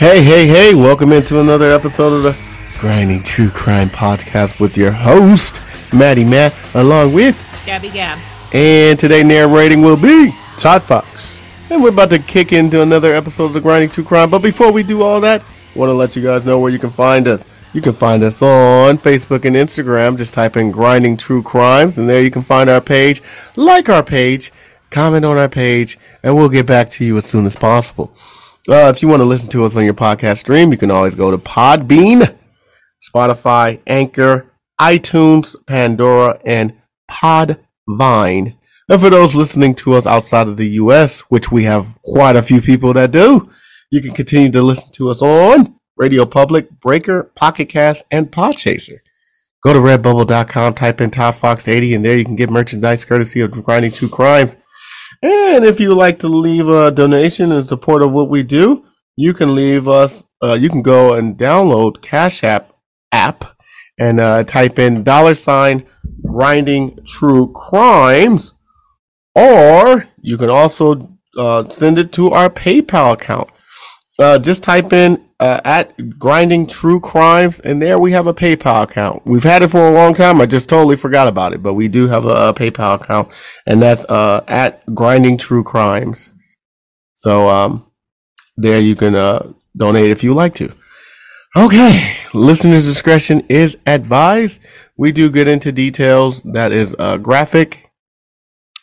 Hey, hey, hey, welcome into another episode of the Grinding True Crime Podcast with your host, Maddie Matt, along with, Gabby Gab. and today narrating will be, Todd Fox. and we're about to kick into another episode of the Grinding True Crime. But before we do all that, I want to let you guys know where you can find us. You can find us on Facebook and Instagram. Just type in Grinding True Crimes, and there you can find our page. Like our page, comment on our page, and we'll get back to you as soon as possible. Uh, if you want to listen to us on your podcast stream, you can always go to Podbean, Spotify, Anchor, iTunes, Pandora, and Podvine. And for those listening to us outside of the U.S., which we have quite a few people that do, you can continue to listen to us on Radio Public, Breaker, Pocket Cast, and Podchaser. Go to redbubble.com, type in Top Fox 80, and there you can get merchandise courtesy of Grinding True Crimes. And if you like to leave a donation in support of what we do, you can leave us. Uh, you can go and download Cash App app and uh, type in dollar sign grinding true crimes, or you can also uh, send it to our PayPal account. Uh, just type in uh, at grinding true crimes, and there we have a PayPal account. We've had it for a long time. I just totally forgot about it, but we do have a, a PayPal account, and that's uh, at grinding true crimes. So um, there you can uh, donate if you like to. Okay, listener's discretion is advised. We do get into details that is uh, graphic,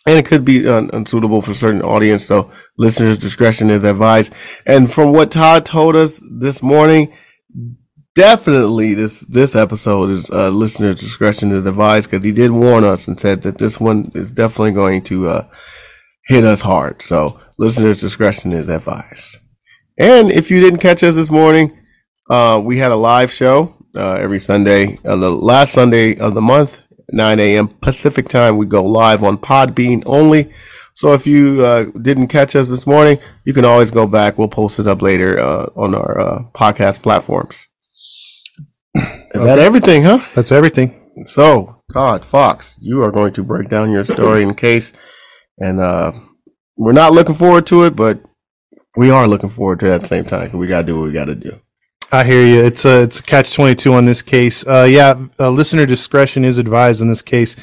and it could be un- unsuitable for certain audience. So listener's discretion is advised. And from what Todd told us this morning, definitely this this episode is uh, listener's discretion is advised because he did warn us and said that this one is definitely going to uh, hit us hard. So listener's discretion is advised. And if you didn't catch us this morning, uh, we had a live show uh, every Sunday, uh, the last Sunday of the month, 9 a.m. Pacific time. We go live on Podbean only. So if you uh, didn't catch us this morning, you can always go back. We'll post it up later uh, on our uh, podcast platforms. Is that everything, huh? That's everything. So, Todd Fox, you are going to break down your story in case, and uh, we're not looking forward to it, but we are looking forward to it at the same time we got to do what we got to do. I hear you. It's a it's a catch twenty two on this case. Uh, yeah, uh, listener discretion is advised in this case.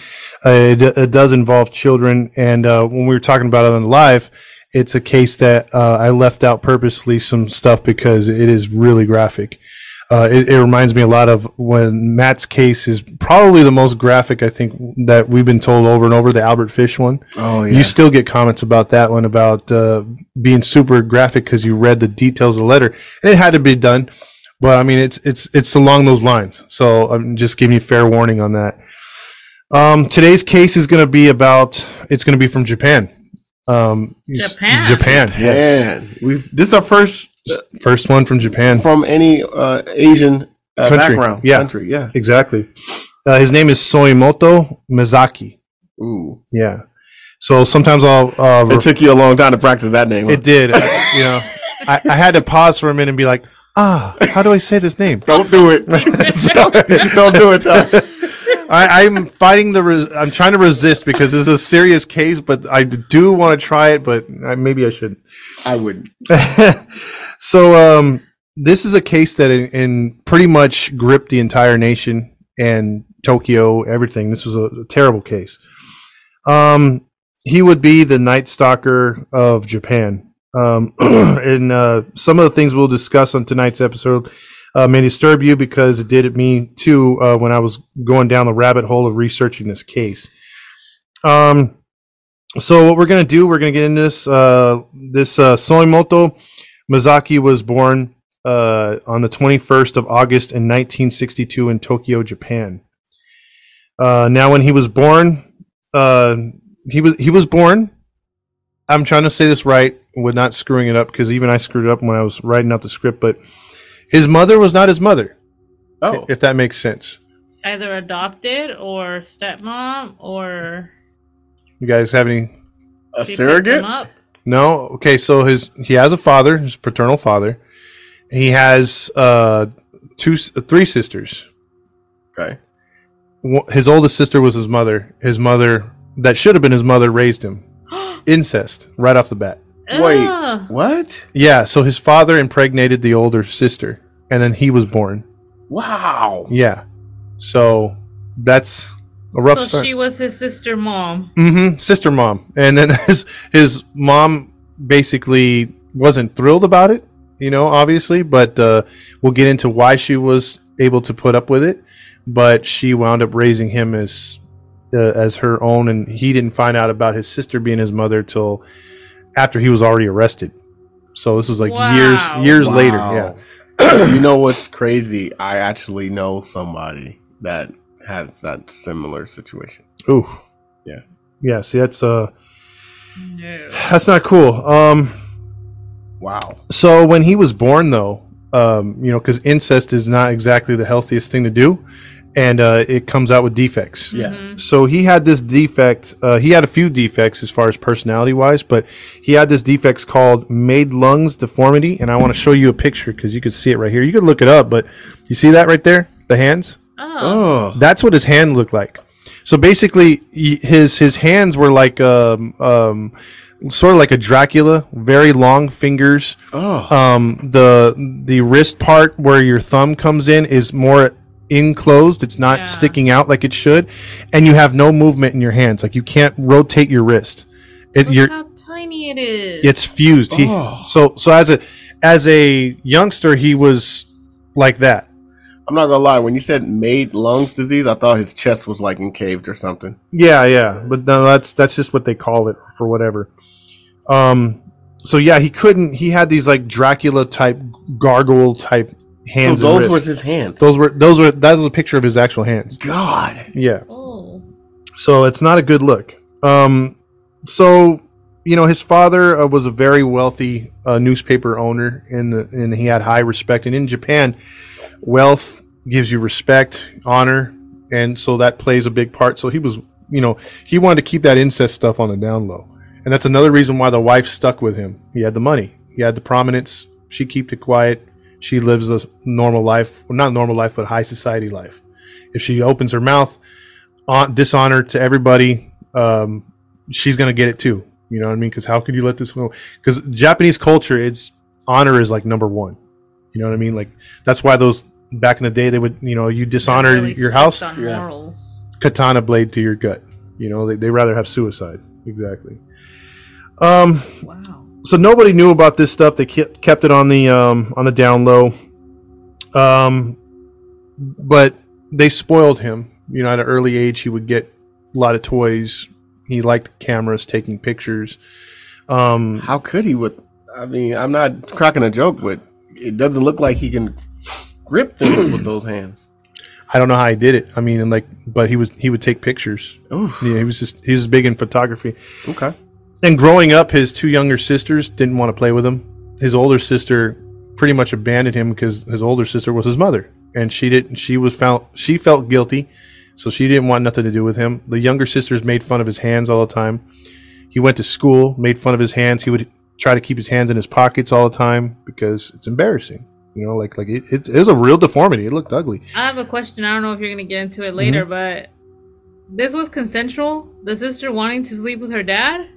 Uh, it, it does involve children, and uh, when we were talking about it on live, it's a case that uh, I left out purposely some stuff because it is really graphic. Uh, it, it reminds me a lot of when Matt's case is probably the most graphic I think that we've been told over and over. The Albert Fish one. Oh, yeah. You still get comments about that one about uh, being super graphic because you read the details of the letter, and it had to be done. But I mean, it's it's it's along those lines. So I'm just giving you fair warning on that. Um, today's case is going to be about. It's going to be from Japan. Um, s- Japan? Japan. Yes. Man, we this is our first First one from Japan. from any uh, Asian uh, Country, background. yeah. Country, yeah. Exactly. Uh, his name is Soimoto Mizaki. Ooh. Yeah. So sometimes I'll. Uh, It took you a long time to practice that name. huh? It did. I- you know, I, I had to pause for a minute and be like, ah, how do I say this name? Don't do it. don't, don't do it. Todd. I, I'm fighting the. Res- I'm trying to resist because this is a serious case, but I do want to try it, but I, maybe I shouldn't. I wouldn't. so, um, this is a case that in, in pretty much gripped the entire nation and Tokyo, everything. This was a, a terrible case. Um, he would be the Night Stalker of Japan. Um, and uh, some of the things we'll discuss on tonight's episode uh, may disturb you because it did me too uh, when I was going down the rabbit hole of researching this case. Um, so what we're gonna do, we're gonna get into this. Uh, this uh, Soimoto Mizaki was born uh, on the 21st of August in 1962 in Tokyo, Japan. Uh, now, when he was born, uh, he was he was born. I'm trying to say this right, with not screwing it up, because even I screwed it up when I was writing out the script. But his mother was not his mother, Oh, if that makes sense. Either adopted or stepmom or You guys have any? a surrogate? No. Okay, so his he has a father, his paternal father. He has uh, two, three sisters. Okay. His oldest sister was his mother. His mother, that should have been his mother, raised him. Incest right off the bat. Wait, Ugh. what? Yeah, so his father impregnated the older sister, and then he was born. Wow. Yeah, so that's a rough so start. she was his sister mom. mm-hmm. Sister mom, and then his his mom basically wasn't thrilled about it. You know, obviously, but uh, we'll get into why she was able to put up with it. But she wound up raising him as uh, as her own, and he didn't find out about his sister being his mother till after he was already arrested. So this was like Wow. years years later. Yeah. you know what's crazy? I actually know somebody that had that similar situation. Ooh. Yeah. Yeah. See, that's uh, No. that's not cool. Um. Wow. So when he was born, though, um, you know, because incest is not exactly the healthiest thing to do, and uh, it comes out with defects. Yeah. Mhm. So he had this defect. Uh, he had a few defects as far as personality wise, but he had this defects called Madelung's deformity, and I want to show you a picture because you could see it right here. You could look it up, but you see that right there, the hands. Oh. Oh. That's what his hand looked like. So basically, y- his his hands were like um, um, sort of like a Dracula, very long fingers. Oh. Um, the the wrist part where your thumb comes in is more enclosed. It's not Yeah. sticking out like it should, and you have no movement in your hands. Like you can't rotate your wrist. It Look you're how tiny it is. it's fused. He Oh. so so as a as a youngster he was like that. I'm not gonna lie. When you said Madelung's disease, I thought his chest was like encaved or something. Yeah, yeah, but no, that's that's just what they call it for whatever. Um, so yeah, he couldn't. He had these like Dracula type gargoyle type hands. so and those were his hands. those were those were that was a picture of his actual hands. God. Yeah, Oh. so it's not a good look. Um, so you know his father uh, was a very wealthy uh, newspaper owner, in the and he had high respect. And in Japan, wealth gives you respect, honor, and so that plays a big part. So he was, you know, he wanted to keep that incest stuff on the down low, and that's another reason why the wife stuck with him. He had the money, he had the prominence. She kept it quiet. She lives a normal life, well, not normal life, but high society life. If she opens her mouth, on, dishonor to everybody, um, she's gonna get it too. You know what I mean? Because how could you let this go? Because Japanese culture, it's honor is like number one. You know what I mean? Like that's why those back in the day they would, you know, you dishonor really your house, Yeah. katana blade to your gut. You know, they they rather have suicide. Exactly. Um. Wow. So nobody knew about this stuff. They kept kept it on the um on the down low. Um, but they spoiled him. You know, at an early age, he would get a lot of toys. He liked cameras, taking pictures. Um, How could he? With I mean, I'm not cracking a joke, but it doesn't look like he can grip things with those hands. I don't know how he did it. I mean, like, but he was he would take pictures. Oof. Yeah, he was just he was big in photography. Okay. And growing up, his two younger sisters didn't want to play with him. His older sister pretty much abandoned him because his older sister was his mother, and she didn't. She was found. She felt guilty, so she didn't want nothing to do with him. The younger sisters made fun of his hands all the time. He went to school, made fun of his hands. He would try to keep his hands in his pockets all the time because it's embarrassing. You know, like like it, it, it was a real deformity. It looked ugly. I have a question. I don't know if you're gonna get into it later, Mm-hmm. but this was consensual. The sister wanting to sleep with her dad.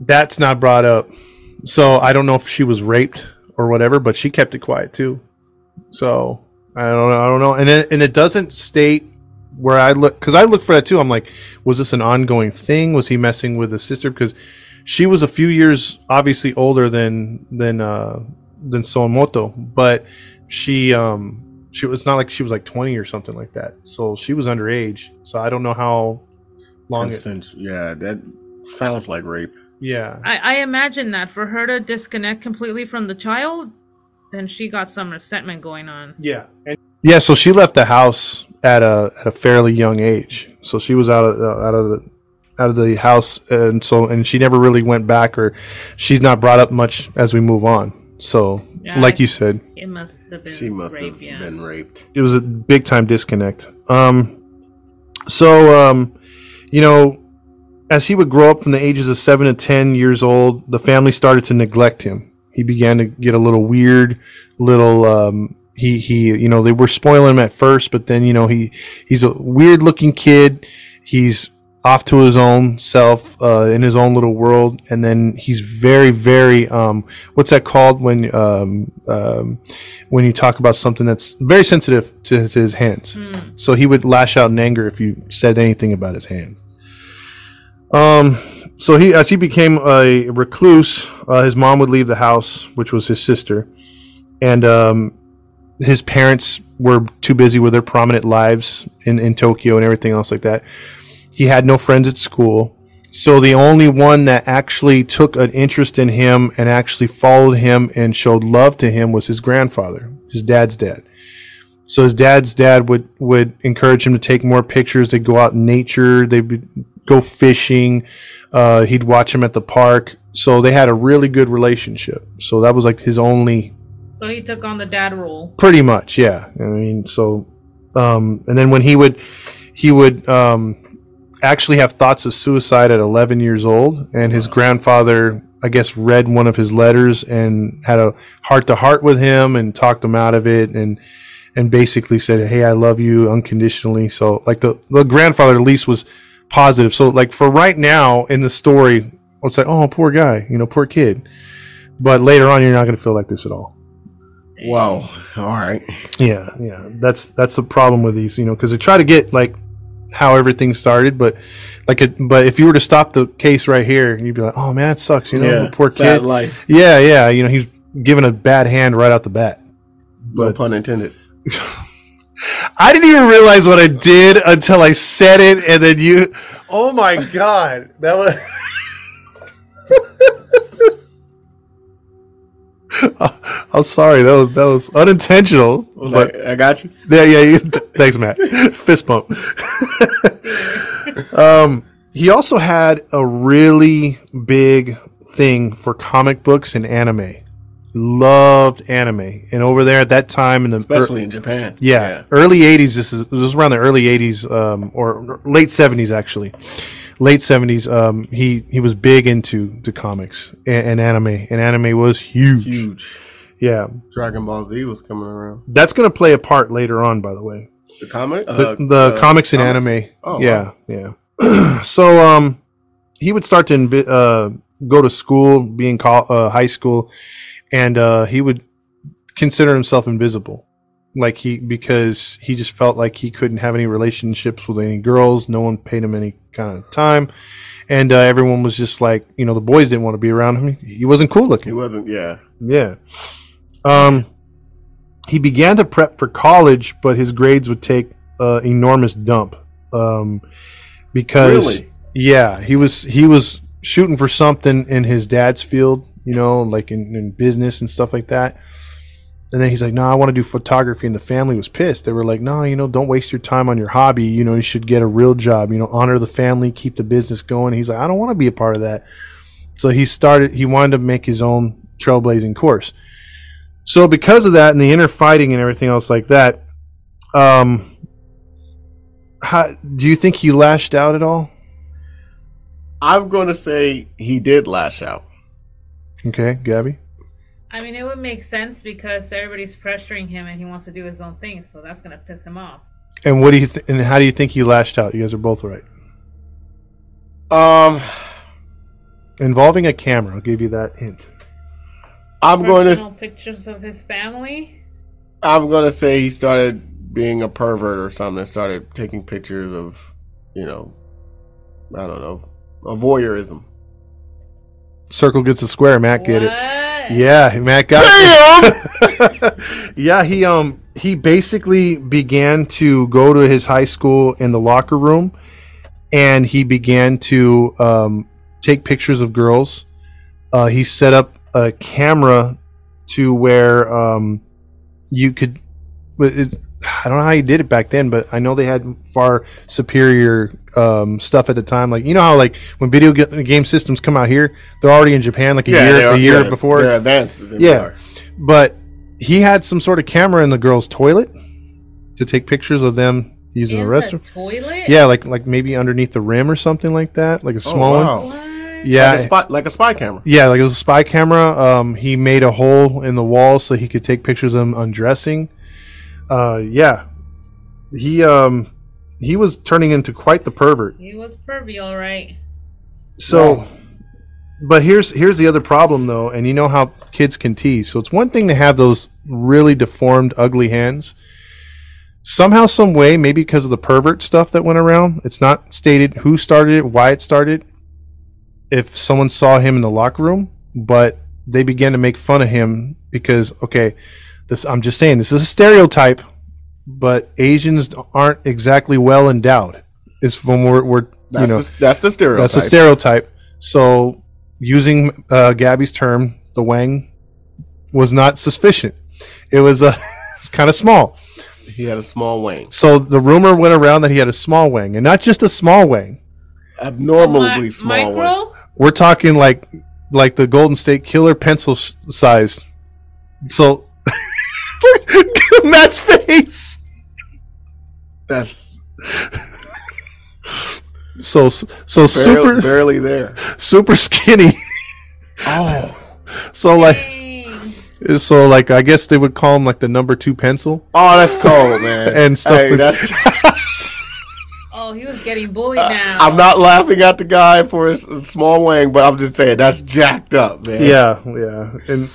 That's not brought up. So I don't know if she was raped or whatever, but she kept it quiet too. So I don't know. I don't know. And it, and it doesn't state where I look because I look for that too. I'm like, was this an ongoing thing? Was he messing with the sister? Because she was a few years obviously older than than uh than Somoto, but she um she was not like she was like 20 or something like that. So she was underage. So I don't know how long it, Consent- yeah, that sounds like rape. yeah. I, I imagine that for her to disconnect completely from the child, then she got some resentment going on. Yeah. And yeah, so she left the house at a at a fairly young age. So she was out of uh, out of the out of the house and so and she never really went back or she's not brought up much as we move on. So Yeah, like I- you said, It must have been She must rape, have yeah. been raped. it was a big time disconnect. Um, so um, you know, as he would grow up from the ages of seven to ten years old, the family started to neglect him. He began to get a little weird, little. Um, he he, you know, they were spoiling him at first, but then you know he he's a weird looking kid. He's off to his own self uh, in his own little world, and then he's very very um, what's that called when um, um, when you talk about something that's very sensitive to his, his hands. So he would lash out in anger if you said anything about his hands. Um, so he, as he became a recluse, uh, his mom would leave the house, which was his sister, and um, his parents were too busy with their prominent lives in, in Tokyo and everything else like that. He had no friends at school. So the only one that actually took an interest in him and actually followed him and showed love to him was his grandfather, his dad's dad. So his dad's dad would would encourage him to take more pictures. They'd go out in nature. They would go fishing. Uh, he'd watch him at the park. So they had a really good relationship. So that was like his only So he took on the dad role. pretty much yeah i mean so um and then when he would he would um actually have thoughts of suicide at 11 years old and his grandfather i guess read one of his letters and had a heart to heart with him and talked him out of it and and basically said hey i love you unconditionally so like the the grandfather at least was positive so like for right now in the story it's like oh poor guy you know poor kid but later on you're not going to feel like this at all Wow. All right. yeah, yeah. That's that's the problem with these, you know, because they try to get like how everything started, but like, it, but if you were to stop the case right here, you'd be like, oh man, it sucks, you know, the poor sad kid. life. Yeah, yeah. You know, he's given a bad hand right out the bat. No pun intended. I didn't even realize what I did until I said it, and then you. Oh my god, that was. I'm sorry. That was that was unintentional. But Like, I got you. Yeah, yeah. You, thanks, Matt. Fist bump. um, he also had a really big thing for comic books and anime. Loved anime, and over there at that time in the Especially in Japan. yeah, early '80s. This is this was around the early '80s, um, or late '70s actually. Late '70s. Um, he he was big into the comics and, and anime, and anime was huge. Huge. Yeah, Dragon Ball Z was coming around. that's gonna play a part later on, by the way. The comic? the, Uh, the uh, comics and anime. Oh, yeah, yeah. so um, he would start to invi- uh, go to school, be in uh, high school, and uh, he would consider himself invisible, like he because he just felt like he couldn't have any relationships with any girls. No one paid him any kind of time, and uh, everyone was just like, you know, the boys didn't want to be around him. He wasn't cool looking. He wasn't, yeah. Yeah. Um, he began to prep for college, but his grades would take uh, enormous dump. Um, because Really? yeah, he was he was shooting for something in his dad's field, you know, like in, in business and stuff like that. And then he's like, "No, I want to do photography." And the family was pissed. They were like, "No, you know, don't waste your time on your hobby. You know, you should get a real job. You know, honor the family, keep the business going." He's like, "I don't want to be a part of that." So he started. He wanted to make his own trailblazing course. So because of that, and the inner fighting and everything else like that, um, how, do you think he lashed out at all? I'm going to say he did lash out. Okay, Gabby. I mean, it would make sense because everybody's pressuring him and he wants to do his own thing, so that's gonna piss him off. And what do you th- and how do you think he lashed out? You guys are both right. Um, Involving a camera, I'll give you that hint. I'm going to pictures of his family. I'm going to say he started being a pervert or something. Started taking pictures of, you know, I don't know, a voyeurism. Circle gets a square. Matt get it. Yeah, Matt got yeah, he um he basically began to go to his high school in the locker room, and he began to um, take pictures of girls. Uh, he set up a camera to where um, you could. It, I don't know how he did it back then, but I know they had far superior um, stuff at the time. Like you know how like when video game systems come out here, they're already in Japan like a year they're- a year yeah, before They're advanced. than we Yeah. are. but he had some sort of camera in the girl's toilet to take pictures of them using In the restroom. toilet? yeah, like like maybe underneath the rim or something like that, like a Oh, small wow. one. What? Yeah, Like a spy, like a spy camera. yeah, like it was a spy camera. Um, he made a hole in the wall so he could take pictures of them undressing. Uh, yeah, he um he was turning into quite the pervert. He was pervy, all right. So, Wow. but here's here's the other problem though, and you know how kids can tease. So it's one thing to have those really deformed, ugly hands. Somehow, some way, maybe because of the pervert stuff that went around, it's not stated who started it, why it started. If someone saw him in the locker room, but they began to make fun of him because okay, this I'm just saying this is a stereotype, but Asians aren't exactly well endowed. Is when we're, we're That's, you know the, that's the stereotype. that's a stereotype. So, using uh, Gabby's term, the wang was not sufficient. It was uh, it's kind of small. he had a small wang. So the rumor went around that he had a small wang, and not just a small wang. Abnormally Mi- small wang. micro? We're talking like like the Golden State Killer pencil s- sized. So Matt's face. That's So so barely, super barely there. super skinny. Oh. So like Dang. so like I guess they would call him like the number two pencil. Oh, that's cold, man. And stuff Hey, with- that's, Oh, he was getting bullied uh, now. I'm not laughing at the guy for his small wang, but I'm just saying that's jacked up, man. Yeah, yeah, and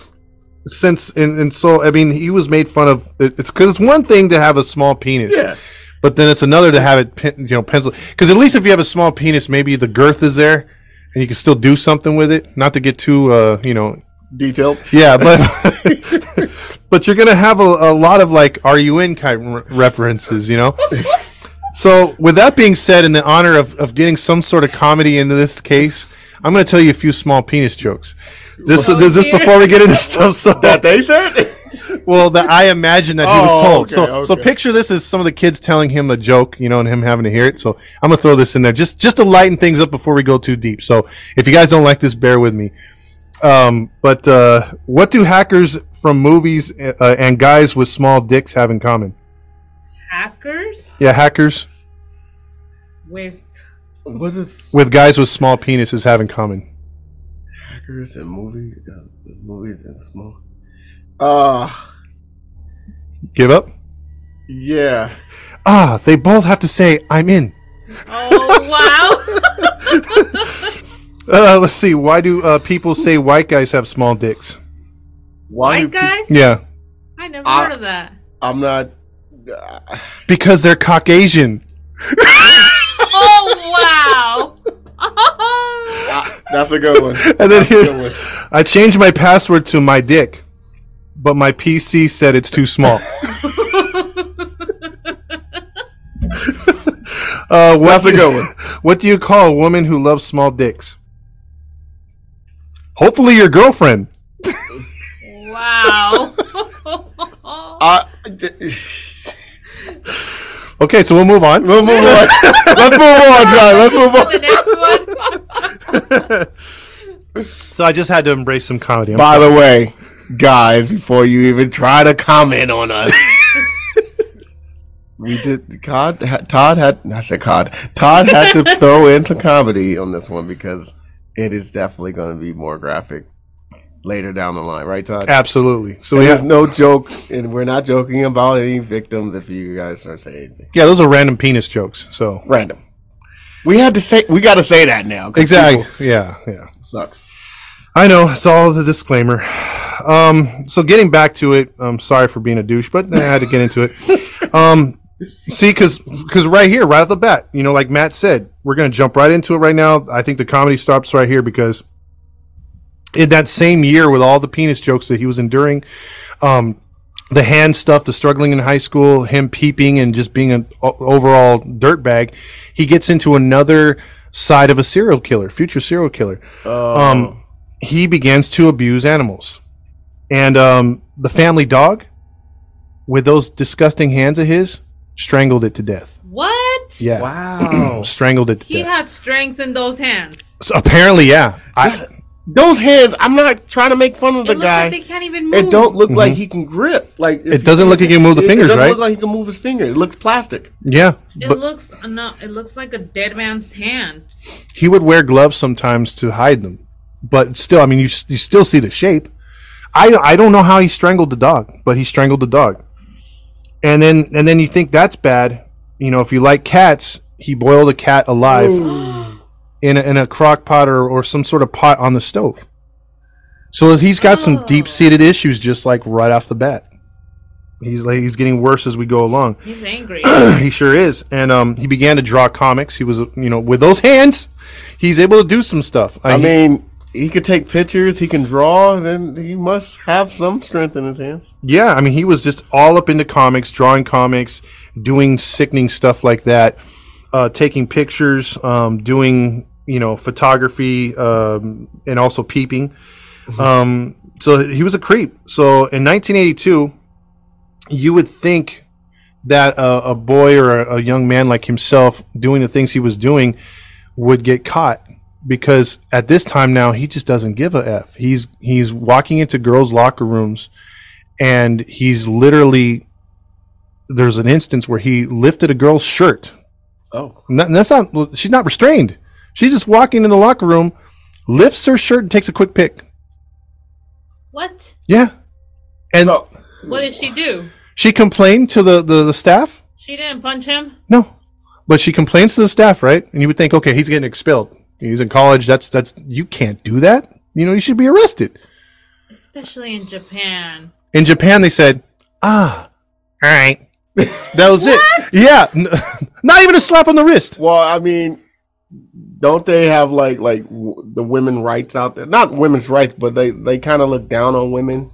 since and, and so I mean he was made fun of. It's because it's one thing to have a small penis, Yeah. but then it's another to have it, you know, pencil. Because at least if you have a small penis, maybe the girth is there, and you can still do something with it. Not to get too, uh, you know, Detailed. yeah, but but you're gonna have a, a lot of like "Are you in?" kind of re- references, you know. So, with that being said, in the honor of, of getting some sort of comedy into this case, I'm going to tell you a few small penis jokes. Just, Oh, just dear. before we get into stuff, so That they said? well, that I imagine that he Oh, was told. okay, so, so picture this as some of the kids telling him a joke, you know, and him having to hear it. So, I'm going to throw this in there just just to lighten things up before we go too deep. So, if you guys don't like this, bear with me. Um, but uh, what do hackers from movies uh, and guys with small dicks have in common? Hackers Yeah, hackers with what is with guys with small penises have in common. Hackers and movies? Uh, movies and small. Uh, Give up. yeah. Ah, they both have to say, "I'm in." oh wow. Uh, let's see. Why do uh, people say white guys have small dicks? Why do White pe- guys? Yeah, I never I- heard of that. I'm not. Uh, because they're Caucasian. Oh wow. uh, that's a good one. And then That's here. I changed my password to my dick, but my PC said it's too small. uh, what That's a good one. What do you call a woman who loves small dicks? Hopefully, your girlfriend. wow. Uh, Okay, so we'll move on. we'll move on. Let's move on, John. Let's move on. The next one. So I just had to embrace some comedy. I'm By the way, guys, before you even try to comment on us, we did. Todd, ha- Todd had. I said Todd. Todd had to throw in some comedy on this one because it is definitely going to be more graphic later down the line, right, Todd? Absolutely. So So we there's have, no joke, and we're not joking about any victims. If you guys are saying anything yeah, those are random penis jokes. So random, we had to say. We got to say that now. exactly. people- Yeah, yeah. Sucks. I know. It's all the disclaimer. Um, so getting back to it, I'm sorry for being a douche, but I had to get into it. Um, see, because because right here, right off the bat, you know, like Matt said, we're gonna jump right into it right now. I think the comedy stops right here because in that same year with all the penis jokes that he was enduring, um, the hand stuff, the struggling in high school, him peeping and just being an o- overall dirtbag, he gets into another side of a serial killer, future serial killer. Um, he begins to abuse animals, and um, the family dog, with those disgusting hands of his, strangled it to death. What? Yeah, Wow. strangled it to He death. had strength in those hands. So apparently, yeah. I, Those hands, I'm not trying to make fun of the looks guy. like they can't even move. it don't look like he can grip. Like if Mm-hmm. It doesn't look like he can move the fingers, It doesn't right? look like he can move his finger. It looks plastic. yeah, It but looks no, it looks like a dead man's hand. he would wear gloves sometimes to hide them. But still, I mean, you you still see the shape. I I don't know how he strangled the dog, but he strangled the dog. And then and then you think that's bad. You know, if you like cats, he boiled a cat alive in a, in a crock pot or, or some sort of pot on the stove. So he's got some deep seated issues just like right off the bat. He's like he's getting worse as we go along. He's angry. he sure is. And um, he began to draw comics. He was, you know, with those hands, he's able to do some stuff. I he- mean, he could take pictures. He can draw. Then he must have some strength in his hands. yeah, I mean, he was just all up into comics, drawing comics, doing sickening stuff like that, uh, taking pictures, um, doing, you know, photography, um, and also peeping. Um, so he was a creep. So in 1982, you would think that a, a boy or a, a young man like himself doing the things he was doing would get caught because at this time now he just doesn't give a f. He's he's walking into girls' locker rooms and he's literally there's an instance where he lifted a girl's shirt. Oh, and that's not she's not restrained. She's just walking in the locker room, lifts her shirt and takes a quick pic. what? Yeah. And so What did she do? she complained to the, the, the staff. She didn't punch him. No. But she complains to the staff, right? And you would think, okay, he's getting expelled. He's in college. That's that's you can't do that. You know, you should be arrested. Especially in Japan. In Japan, they said, ah, all right. That was it. Yeah. Not even a slap on the wrist. well, I mean, don't they have like like w- the women rights out there? Not women's rights, but they they kind of look down on women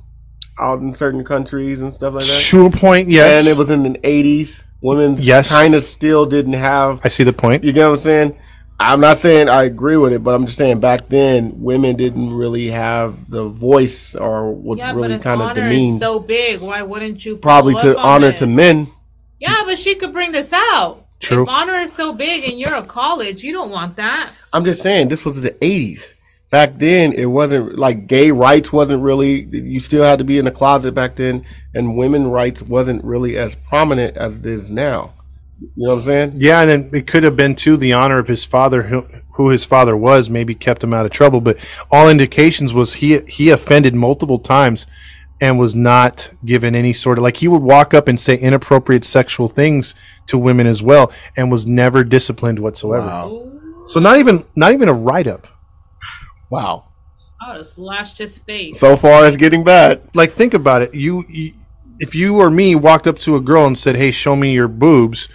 out in certain countries and stuff like that. To a point, yes. And it was in the eighties. Women Yes. kind of still didn't have. I see the point. You get what I'm saying? I'm not saying I agree with it, but I'm just saying back then women didn't really have the voice or was Yeah, really kind of demeaned. so big, why wouldn't you Probably to honor this? to men. Yeah, but she could bring this out. True. If honor is so big and you're a college, you don't want that. I'm just saying this was the 80s. Back then, it wasn't like gay rights wasn't really. You still had to be in the closet back then, and women rights wasn't really as prominent as it is now. You know what I'm saying? Yeah, and then it could have been too the honor of his father, who, who his father was, maybe kept him out of trouble. But all indications was he he offended multiple times and was not given any sort of like he would walk up and say inappropriate sexual things to women as well, and was never disciplined whatsoever. Ooh, So not even not even a write up. Wow. I would have slashed his face. So far, it's getting bad. Like think about it. You, you if you or me walked up to a girl and said, "Hey, show me your boobs,"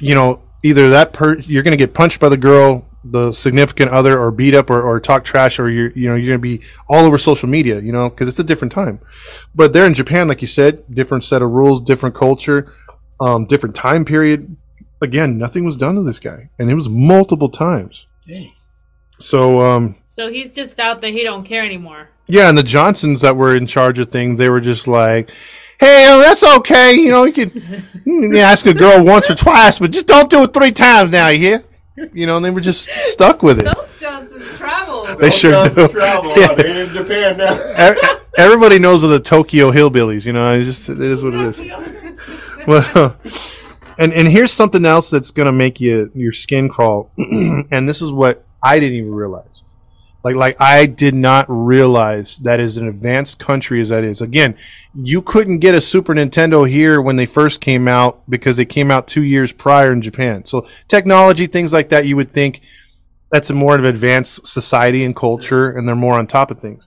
you know, either that per you're going to get punched by the girl, the significant other, or beat up, or, or talk trash, or you're you know you're going to be all over social media, you know, because it's a different time. But there in Japan, like you said, different set of rules, different culture, um, different time period. Again, nothing was done to this guy, and it was multiple times. Dang. So um, So he's just out there. He don't care anymore. yeah, and the Johnsons that were in charge of things, they were just like, "Hey, uh, that's okay. You know, you can you ask a girl once or twice, but just don't do it three times now. You hear? You know, and they were just stuck with it. Those Johnsons travel. They sure do. Travel. Yeah. They're in Japan now. Everybody knows of the Tokyo hillbillies. You know, it's just it is what it is. Well, and and here's something else that's gonna make you your skin crawl, and this is what I didn't even realize. Like like I did not realize that as an advanced country as that is. Again, you couldn't get a Super Nintendo here when they first came out because they came out two years prior in Japan. So technology, things like that, you would think that's a more of an advanced society and culture, and they're more on top of things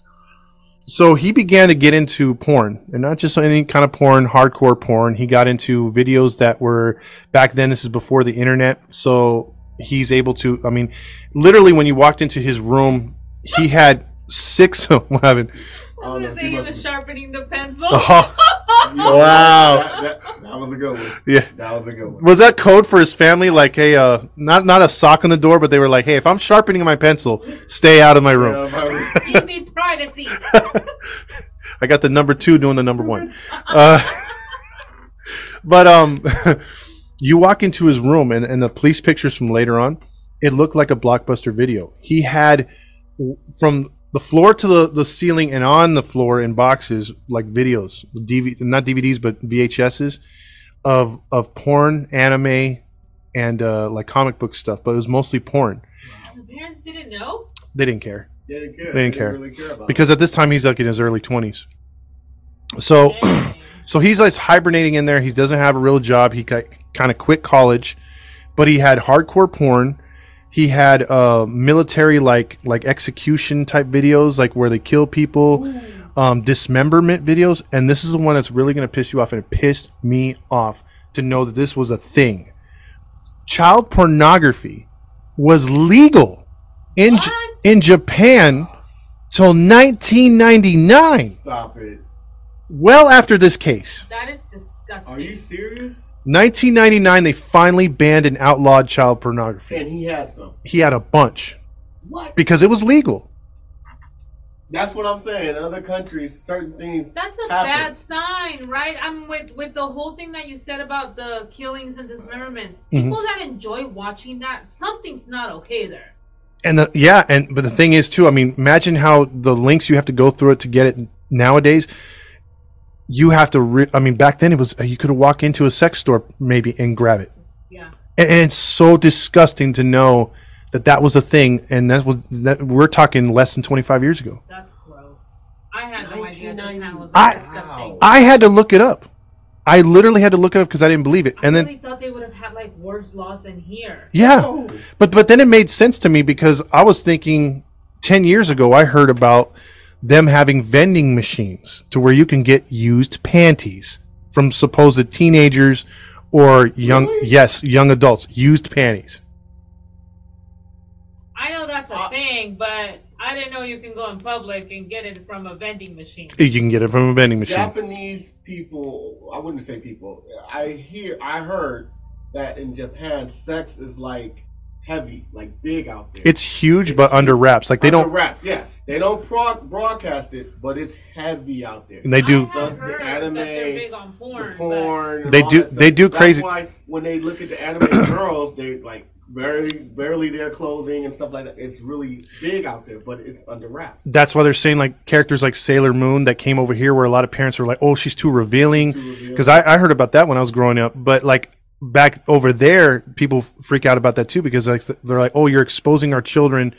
so he began to get into porn and not just any kind of porn hardcore porn he got into videos that were back then this is before the internet so he's able to i mean literally when you walked into his room he had six. what happened? I Oh, no, was she thinking of must- sharpening the pencil. Oh, wow. That, that, that was a good one. Yeah. That was a good one. Was that code for his family? Like, hey, uh, not not a sock on the door, but they were like, hey, if I'm sharpening my pencil, stay out of my room. Yeah, if you need privacy. I got the number two doing the number one. Uh, but um, you walk into his room, and, and the police pictures from later on, it looked like a blockbuster video. He had w- from the floor to the, the ceiling and on the floor in boxes like videos, DV, not DVDs but VHSs of of porn, anime, and uh, like comic book stuff. But it was mostly porn. the parents didn't know. They didn't care. They didn't care. They didn't care. really care about because at this time he's like in his early 20s so Dang. so he's like hibernating in there he doesn't have a real job he kind of quit college but he had hardcore porn he had uh military like like execution type videos like where they kill people um dismemberment videos and this is the one that's really going to piss you off and it pissed me off to know that this was a thing child pornography was legal in J- in Japan till 1999. Stop it. well after this case That is disgusting. Are you serious? 1999 they finally banned and outlawed child pornography And he had some. he had a bunch What? because it was legal That's what I'm saying. Other countries, certain things. That's a happen. bad sign, right? I'm with with the whole thing that you said about the killings and dismemberments. Mhm. People that enjoy watching that, something's not okay there. and the, yeah and but the thing is too i mean imagine how the links you have to go through it to get it nowadays you have to re- i mean back then it was uh, you could walk into a sex store maybe and grab it Yeah. and, and it's so disgusting to know that that was a thing and that was that we're talking less than 25 years ago That's gross. I had no idea Japan was I- disgusting. i had to look it up i literally had to look it up because i didn't believe it I and then really thought they would have had like worse laws in here. yeah Oh. But but then it made sense to me because I was thinking ten years ago I heard about them having vending machines to where you can get used panties from supposed teenagers or young yes young adults used panties. I know that's a Uh, thing, but I didn't know you can go in public and get it from a vending machine. You can get it from a vending machine. Japanese people, I wouldn't say people. I hear, I heard that in Japan, sex is like heavy, like big out there. It's huge, but under wraps. Like they Under don't. wrap, yeah. They don't pro- broadcast it, but it's heavy out there. And they do. I have The anime, that they're big on porn. the porn. and They all do- that stuff. they do That's crazy- why when they look at the anime girls, they like very barely their clothing and stuff like that. It's really big out there, but it's under wraps. That's why they're saying like characters like Sailor Moon that came over here, where a lot of parents were like, "Oh, she's too revealing." Too revealing. Because I, I heard about that when I was growing up, but like back over there, people freak out about that too because like they're like, "Oh, you're exposing our children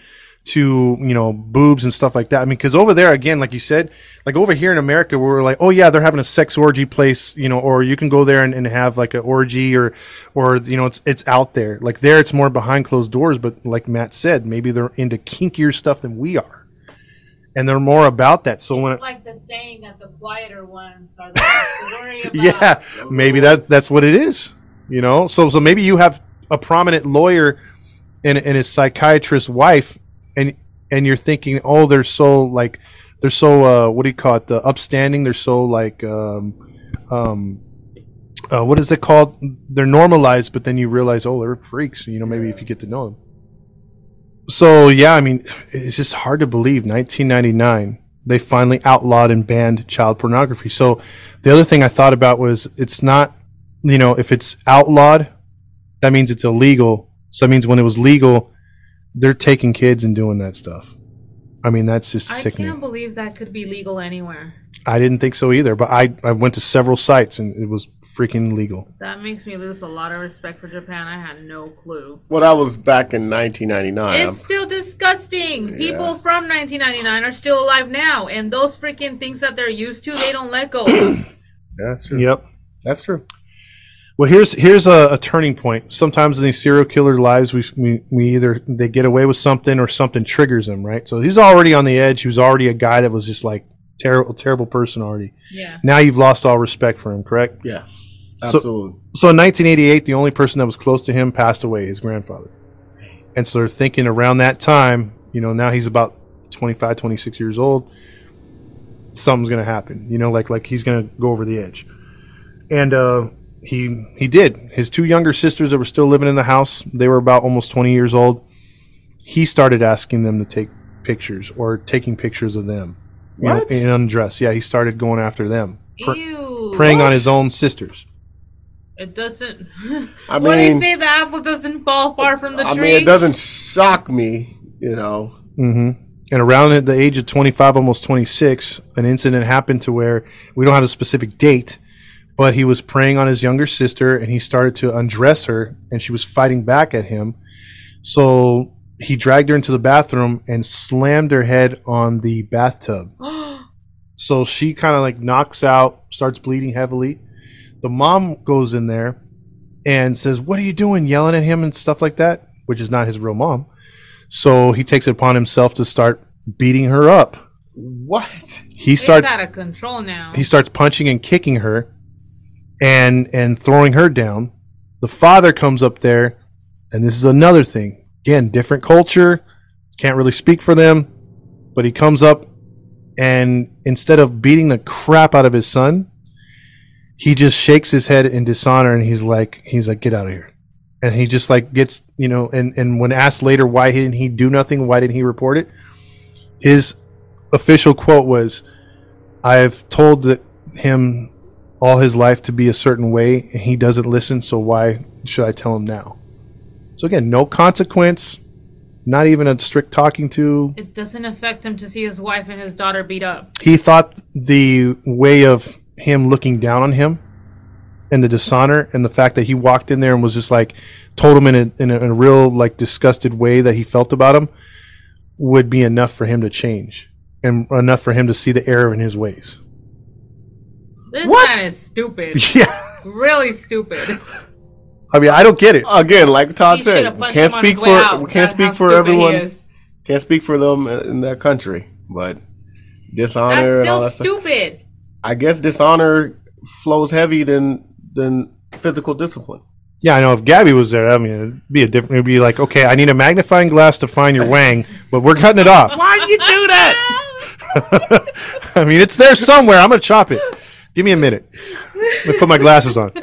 to you know boobs and stuff like that." I mean, because over there again, like you said, like over here in America, we're like, "Oh yeah, they're having a sex orgy place," you know, or you can go there and, and have like an orgy or or you know, it's it's out there. Like there, it's more behind closed doors. But like Matt said, maybe they're into kinkier stuff than we are, and they're more about that. So when It's it, like the saying that the quieter ones are the worry about. yeah maybe that that's what it is you know so so maybe you have a prominent lawyer and, and his psychiatrist wife and and you're thinking oh they're so like they're so uh what do you call it? The upstanding they're so like um um uh, what is it called? They're normalized but then you realize oh they're freaks you know maybe if you get to know them. So yeah i mean it's just hard to believe. 1999 they finally outlawed and banned child pornography. So the other thing I thought about was it's not, you know, if it's outlawed, that means it's illegal. So that means when it was legal, they're taking kids and doing that stuff. I mean, that's just I sickening. I can't believe that could be legal anywhere. I didn't think so either, but I, I went to several sites and it was freaking legal. That makes me lose a lot of respect for Japan. I had no clue. Well, that was back in 1999. It's still disgusting. People from 1999 are still alive now, and those freaking things that they're used to, they don't let go. That's true. Yep. That's true. Well, here's here's a, a turning point. Sometimes in these serial killer lives, we, we we either they get away with something or something triggers them, right? So he's already on the edge. He was already a guy that was just like terrible, terrible person already. yeah. Now you've lost all respect for him, correct? Yeah. So- Absolutely. So in 1988, the only person that was close to him passed away, his grandfather. And so they're thinking around that time, you know, now he's about 25, 26 years old, something's gonna happen. You know, like like he's gonna go over the edge. And uh, he he did. His two younger sisters that were still living in the house, they were about almost 20 years old. He started asking them to take pictures or taking pictures of them. You know, in undress. Yeah, he started going after them, pr- Ew. preying on his own sisters. It doesn't. I what mean- they say, the apple doesn't fall far from the I tree. mean, it doesn't shock me, you know. hmm And around the age of 25, almost 26, an incident happened to where we don't have a specific date, but he was preying on his younger sister and he started to undress her and she was fighting back at him. So he dragged her into the bathroom and slammed her head on the bathtub. So she kind of like knocks out, starts bleeding heavily. The mom goes in there and says, What are you doing? Yelling at him and stuff like that, which is not his real mom. So he takes it upon himself to start beating her up. What? He starts out of control now. he starts punching and kicking her and and throwing her down. The father comes up there and this is another thing. Again, different culture, can't really speak for them, but he comes up and instead of beating the crap out of his son, he just shakes his head in dishonor and he's like he's like get out of here. And he just like gets, you know, and and when asked later why didn't he do nothing, why didn't he report it? His official quote was I've told him all his life to be a certain way and he doesn't listen, so why should I tell him now? So again, no consequence, not even a strict talking to. it doesn't affect him to see his wife and his daughter beat up. He thought the way of him looking down on him and the dishonor and the fact that he walked in there and was just like told him in a, in a, in a real like disgusted way that he felt about him would be enough for him to change and enough for him to see the error in his ways. This What? man is stupid. Yeah. really stupid. I mean, I don't get it. Again, like Todd He said, should've we punched can't him on speak his way out. for we can't That's speak for stupid he everyone. is. Can't speak for them in that country, but dishonor That's and all still that stuff. stupid. I guess dishonor flows heavy than than physical discipline. Yeah, I know. If Gabby was there, I mean, it'd be a different. It'd be like, okay, I need a magnifying glass to find your wang, but we're cutting it off. Why did you do that? I mean, it's there somewhere. I'm gonna chop it. Give me a minute. Let me put my glasses on.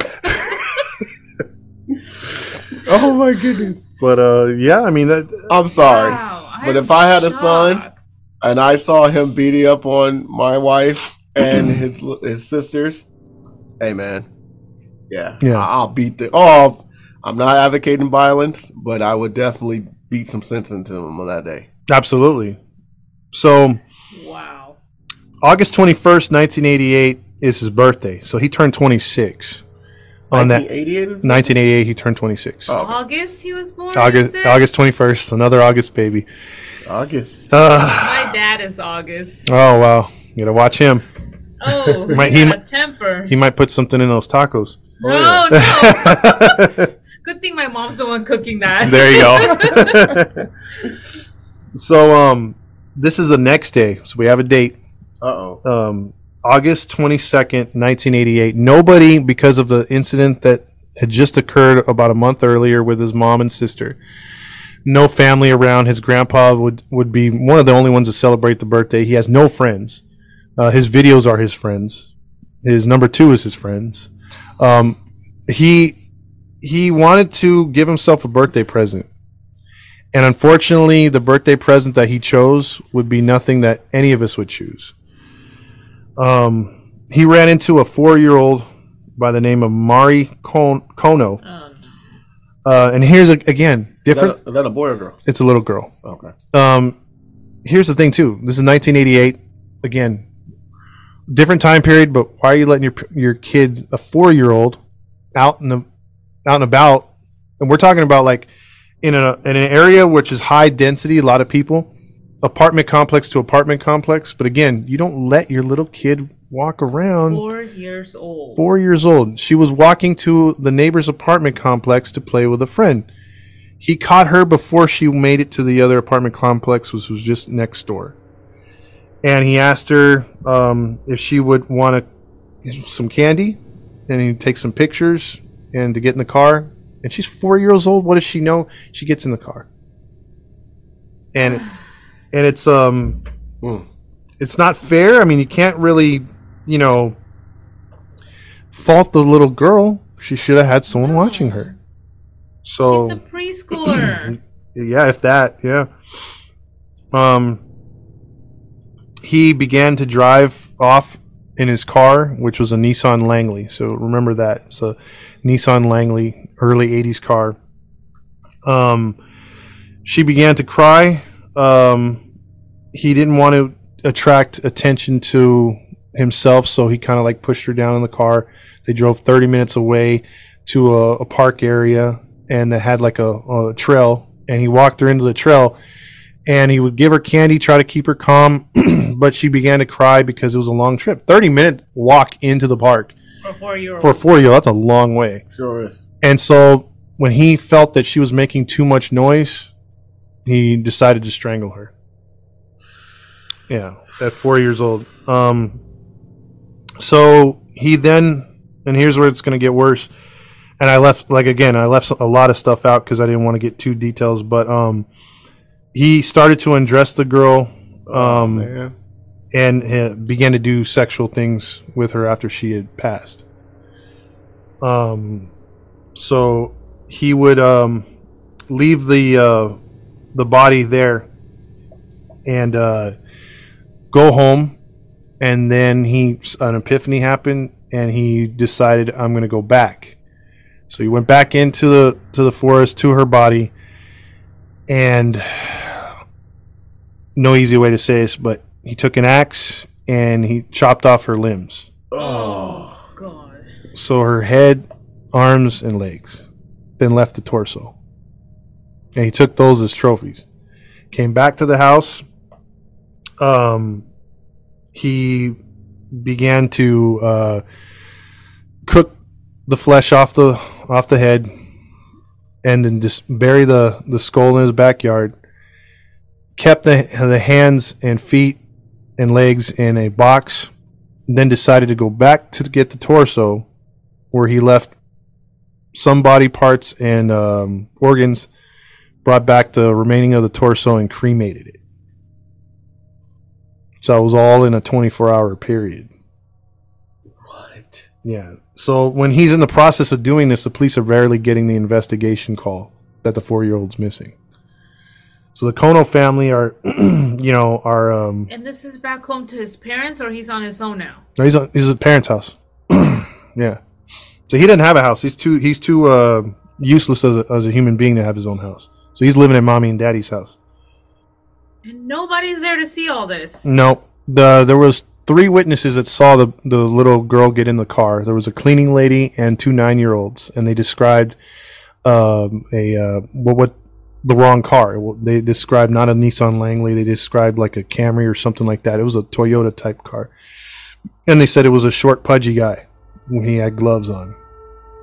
oh my goodness! But uh, yeah, I mean, that, I'm sorry, Wow, but I'm if I had a son and I saw him beating up on my wife and his his sisters, hey man, yeah, Yeah. I- I'll beat the. Oh, I'm not advocating violence, but I would definitely beat some sense into him on that day. absolutely. So Wow. August 21st, 1988 is his birthday. So he turned 26 on that 1988. 1988. He turned 26. Oh. August he was born. August you said? August 21st, another August baby. August. Uh, My dad is August. oh wow, you gotta watch him. Oh, Might- he he got might- temper. He might put something in those tacos. no, no. Good thing my mom's the one cooking that. There you go. so um this is the next day. So we have a date. Uh oh. Um August 22nd, 1988. Nobody because of the incident that had just occurred about a month earlier with his mom and sister. No family around. His grandpa would would be one of the only ones to celebrate the birthday. He has no friends. Uh, his videos are his friends. His number two is his friends. Um, he he wanted to give himself a birthday present. And unfortunately, the birthday present that he chose would be nothing that any of us would choose. Um, he ran into a four-year-old by the name of Mari Kon- Kono, Um, uh, and here's a, again Is different. that, a, is that a boy or girl? it's a little girl. Okay. Um, here's the thing too. This is 1988. Again, different time period. But why are you letting your your kid, a four year old, out in the out and about? And we're talking about like in a in an area which is high density, a lot of people, apartment complex to apartment complex. But again, you don't let your little kid walk around. four years old. Four years old. She was walking to the neighbor's apartment complex to play with a friend. He caught her before she made it to the other apartment complex, which was just next door. And he asked her um, if she would want a, some candy, and he'd take some pictures and to get in the car. And she's four years old. What does she know? She gets in the car. And and it's um, Mm. it's not fair. I mean, you can't really, you know, fault the little girl. She should have had someone watching her. So She's a preschooler. yeah, if that, yeah. Um, he began to drive off in his car, which was a Nissan Langley. So remember that it's a Nissan Langley, early '80s car. Um, she began to cry. Um, he didn't want to attract attention to himself, so he kind of like pushed her down in the car. They drove 30 minutes away to a, a park area, and that had like a, a trail. And he walked her into the trail, and he would give her candy, try to keep her calm, but she began to cry because it was a long trip. 30 minute walk into the park For four year for a four year old. That's a long way. Sure is. And so when he felt that she was making too much noise, he decided to strangle her. Yeah, at four years old. Um, so he then, and here's where it's going to get worse. And I left, like again, I left a lot of stuff out because I didn't want to get too details. But um, he started to undress the girl. Um, Man. and uh, began to do sexual things with her after she had passed. Um, so he would um, leave the uh, the body there and uh, go home, and then he an epiphany happened, and he decided I'm going to go back. So he went back into the to the forest to her body, and no easy way to say this, but he took an axe and he chopped off her limbs. Oh god. So her head, arms, and legs. Then left the torso. And he took those as trophies. Came back to the house. Um, he began to uh, cook the flesh off the off the head, and then just bury the the skull in his backyard. Kept the the hands and feet and legs in a box. Then decided to go back to get the torso, where he left some body parts and um, organs. Brought back the remaining of the torso and cremated it. So it was all in a 24 hour period. What? Yeah. So when he's in the process of doing this, the police are rarely getting the investigation call that the four year old's missing. So the Kono family are, you know, are um, And this is back home to his parents, or he's on his own now. no, he's on, he's at his parents' house. yeah. So he doesn't have a house. He's too he's too uh, useless as a, as a human being to have his own house. So he's living at mommy and daddy's house. And nobody's there to see all this. No, the there was three witnesses that saw the the little girl get in the car. There was a cleaning lady and two nine year olds, and they described um, a uh, what what the wrong car. They described not a Nissan Langley. They described like a Camry or something like that. It was a Toyota type car, and they said it was a short, pudgy guy he had gloves on,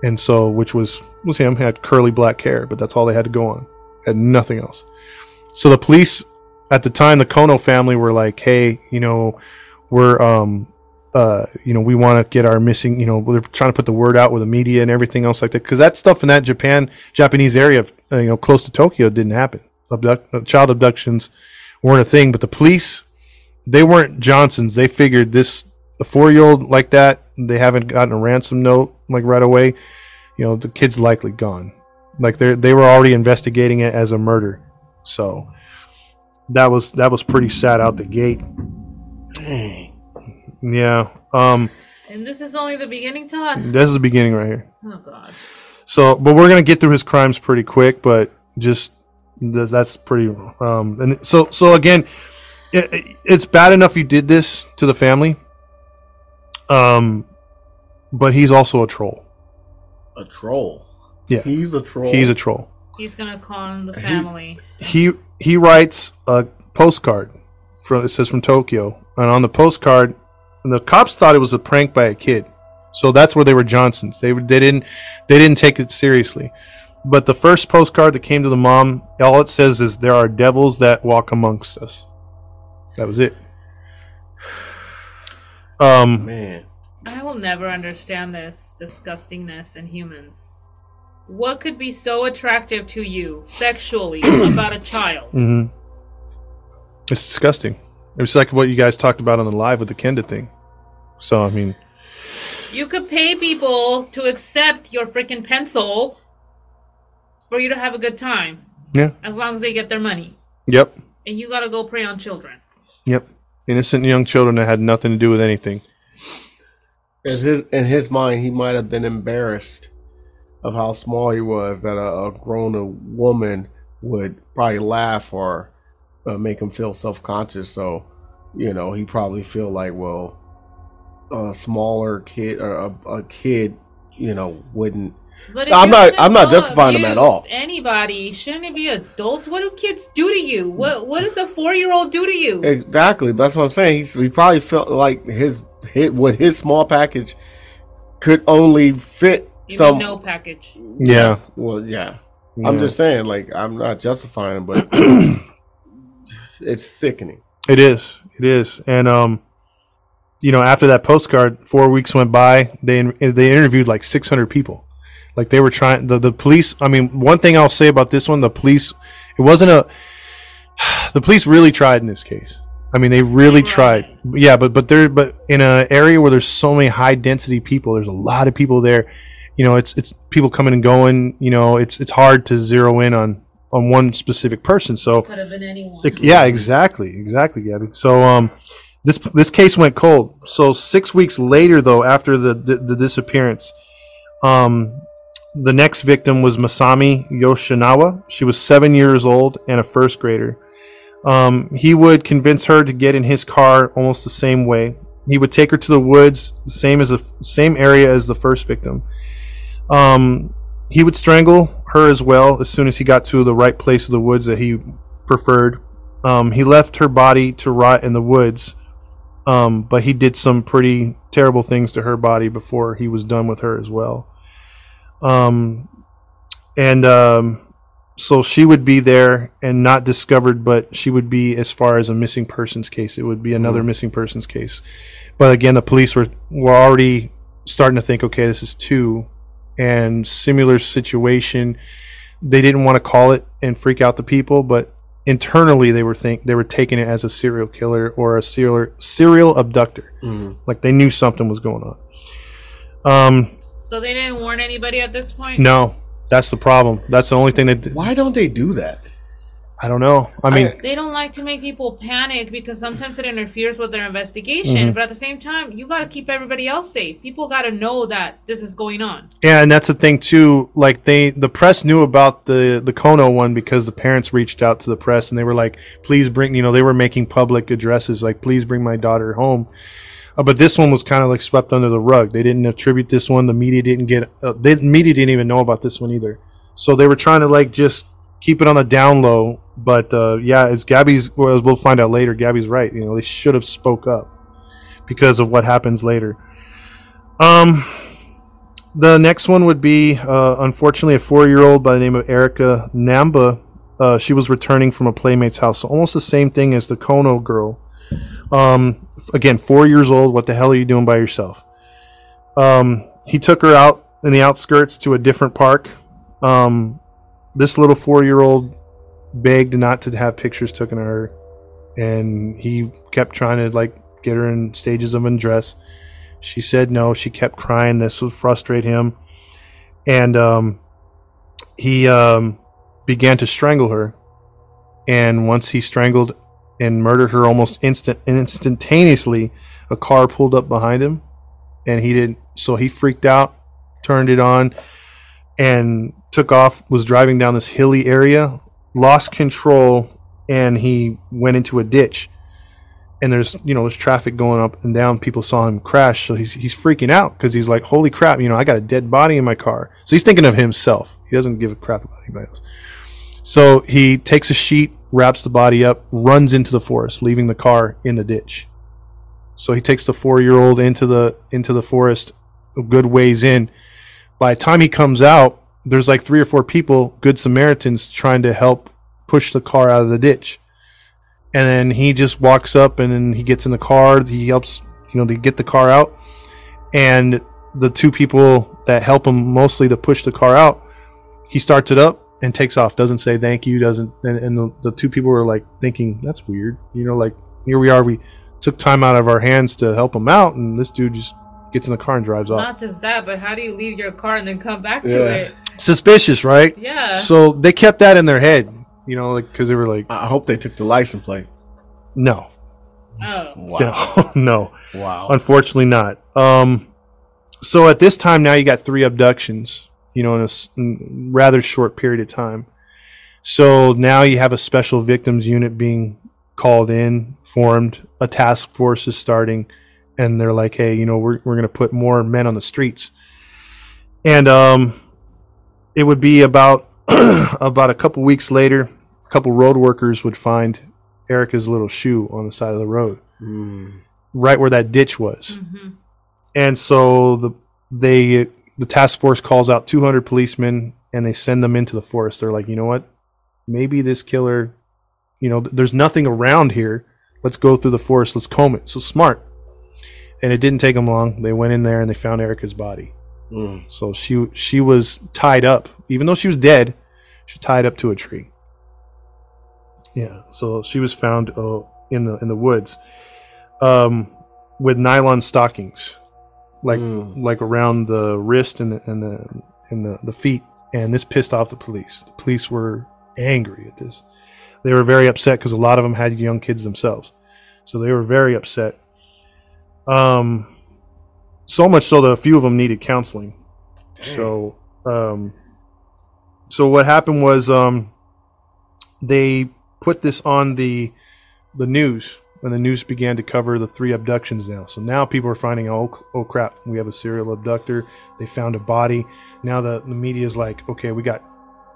and so which was was him. Had curly black hair, but that's all they had to go on. Had nothing else. So the police at the time the Kono family were like, "Hey, you know, we're um uh you know, we want to get our missing, you know, we're trying to put the word out with the media and everything else like that cuz that stuff in that Japan Japanese area, uh, you know, close to Tokyo didn't happen. Abduct, uh, child abductions weren't a thing, but the police they weren't Johnsons. They figured this a 4-year-old like that, they haven't gotten a ransom note like right away. You know, the kid's likely gone. Like they they were already investigating it as a murder. So that was that was pretty sad out the gate. Dang. Yeah. Um And this is only the beginning, Todd. this is the beginning right here. Oh god. So, but we're going to get through his crimes pretty quick, but just that's pretty um and so so again it, it- it's bad enough you did this to the family. Um but he's also a troll. A troll. Yeah. He's a troll. He's a troll. He's gonna con the family. he he writes a postcard from it says from Tokyo, and on the postcard, and the cops thought it was a prank by a kid, so that's where they were Johnsons. They they didn't they didn't take it seriously. But the first postcard that came to the mom, all it says is there are devils that walk amongst us. That was it. Um, Man. I will never understand this disgustingness in humans. What could be so attractive to you sexually about a child? hmm It's disgusting. It was like what you guys talked about on the live with the Kenda thing. So I mean, You could pay people to accept your freaking pencil for you to have a good time, yeah, as long as they get their money. yep, And you gotta go prey on children. yep. Innocent young children that had nothing to do with anything. In his in his mind, he might have been embarrassed of how small he was that a, grown a grown woman would probably laugh or uh, make him feel self conscious. So, you know, he probably feel like, well, a smaller kid or a, a kid, you know, wouldn't. But I'm not- I'm not justifying them at all. Anybody shouldn't it be adults? What do kids do to you? What What does a four year old do to you? Exactly, that's what I'm saying. He's, he probably felt like his hit with his small package could only fit You some. mean no package. Yeah, Well, yeah. I'm just saying, like, I'm not justifying but it's sickening. It is. It is. And um, you know, after that postcard, four weeks went by. They they interviewed like 600 people. Like they were trying. The the police. I mean, one thing I'll say about this one, the police. It wasn't a. The police really tried in this case. I mean, they really Right. tried. Yeah, but but there, but in an area where there's so many high density people, there's a lot of people there. You know, it's it's people coming and going. You know, it's it's hard to zero in on on one specific person. So Could have been anyone. like, yeah, exactly, exactly, Gabby. So, um, this this case went cold. So six weeks later, though, after the the, the disappearance, um, the next victim was Masami Yoshizawa. She was seven years old and a first grader. Um, he would convince her to get in his car almost the same way. He would take her to the woods, same as the same area as the first victim. Um, he would strangle her as well as soon as he got to the right place of the woods that he preferred. Um, he left her body to rot in the woods, um, but he did some pretty terrible things to her body before he was done with her as well. Um, and um, so she would be there and not discovered, but she would be as far as a missing persons case. It would be another missing persons case. But again, the police were were already starting to think, okay, this is two, and similar situation. They didn't want to call it and freak out the people, but internally they were think they were taking it as a serial killer or a serial serial abductor. Like they knew something was going on. Um, So they didn't warn anybody at this point. no, that's the problem. That's the only thing that Why don't they do that? I don't know. I mean, They don't like to make people panic because sometimes it interferes with their investigation. Mm-hmm. But at the same time, you got to keep everybody else safe. People got to know that this is going on. Yeah, and that's the thing too. Like they, the press knew about the the Kono one because the parents reached out to the press and they were like, "Please bring," you know, they were making public addresses like, "Please bring my daughter home." Uh, but this one was kind of like swept under the rug. They didn't attribute this one. The media didn't get. Uh, the media didn't even know about this one either. So they were trying to like just keep it on the down low. But uh, yeah, as Gabby's, as we'll find out later, Gabby's right. You know, they should have spoke up because of what happens later. Um, the next one would be, uh, unfortunately, a four-year-old by the name of Erica Namba. Uh, she was returning from a playmate's house, so almost the same thing as the Kono girl. Um, again, four years old. What the hell are you doing by yourself? Um, he took her out in the outskirts to a different park. Um, this little four-year-old begged not to have pictures taken of her, and he kept trying to like get her in stages of undress. She said no. She kept crying. This would frustrate him, and um, he um, began to strangle her. And once he strangled and murdered her almost instant instantaneously, a car pulled up behind him, and he didn't. So he freaked out, turned it on, and took off. Was driving down this hilly area, lost control, and he went into a ditch and there's you know there's traffic going up and down. People saw him crash, so he's he's freaking out because he's like, "Holy crap! You know, I got a dead body in my car." So he's thinking of himself. He doesn't give a crap about anybody else. So he takes a sheet, wraps the body up, runs into the forest, leaving the car in the ditch. So he takes the four-year-old into the into the forest, a good ways in. By the time he comes out, there's like three or four people, good Samaritans, trying to help push the car out of the ditch and then he just walks up and then he gets in the car he helps you know to get the car out and the two people that help him mostly to push the car out he starts it up and takes off. Doesn't say thank you. Doesn't. And, and the, the two people were like thinking that's weird. You know, like here we are. We took time out of our hands to help him out, and this dude just gets in the car and drives off. Not just that, but how do you leave your car and then come back to it? Suspicious, right? Yeah. So they kept that in their head. You know, like because they were like, I I hope they took the license plate. no, oh. Wow. no, no. Wow. Unfortunately, not. Um, so at this time now, you got three abductions. You know, in a s- in rather short period of time. So now you have a special victims unit being called in, formed. A task force is starting, and they're like, "Hey, you know, we're we're going to put more men on the streets." And um, it would be about about a couple weeks later, a couple road workers would find Erica's little shoe on the side of the road Mm. right where that ditch was. hmm And so the they the task force calls out 200 policemen and they send them into the forest. They're like, you know what? Maybe this killer, you know, there's nothing around here. Let's go through the forest. Let's comb it. So smart. And it didn't take them long. They went in there and they found Erica's body. Mm. So she she was tied up, even though she was dead. She was tied up to a tree. Yeah. So she was found uh, in the in the woods, um, with nylon stockings, like Mm. like around the wrist and the and the and the, the feet. And this pissed off the police. The police were angry at this. They were very upset because a lot of them had young kids themselves, so they were very upset. Um, so much so that a few of them needed counseling. So, um, so what happened was, um, they put this on the the news, and the news began to cover the three abductions now. So now people are finding, oh, oh crap, we have a serial abductor. They found a body. Now the the media is like, okay, we got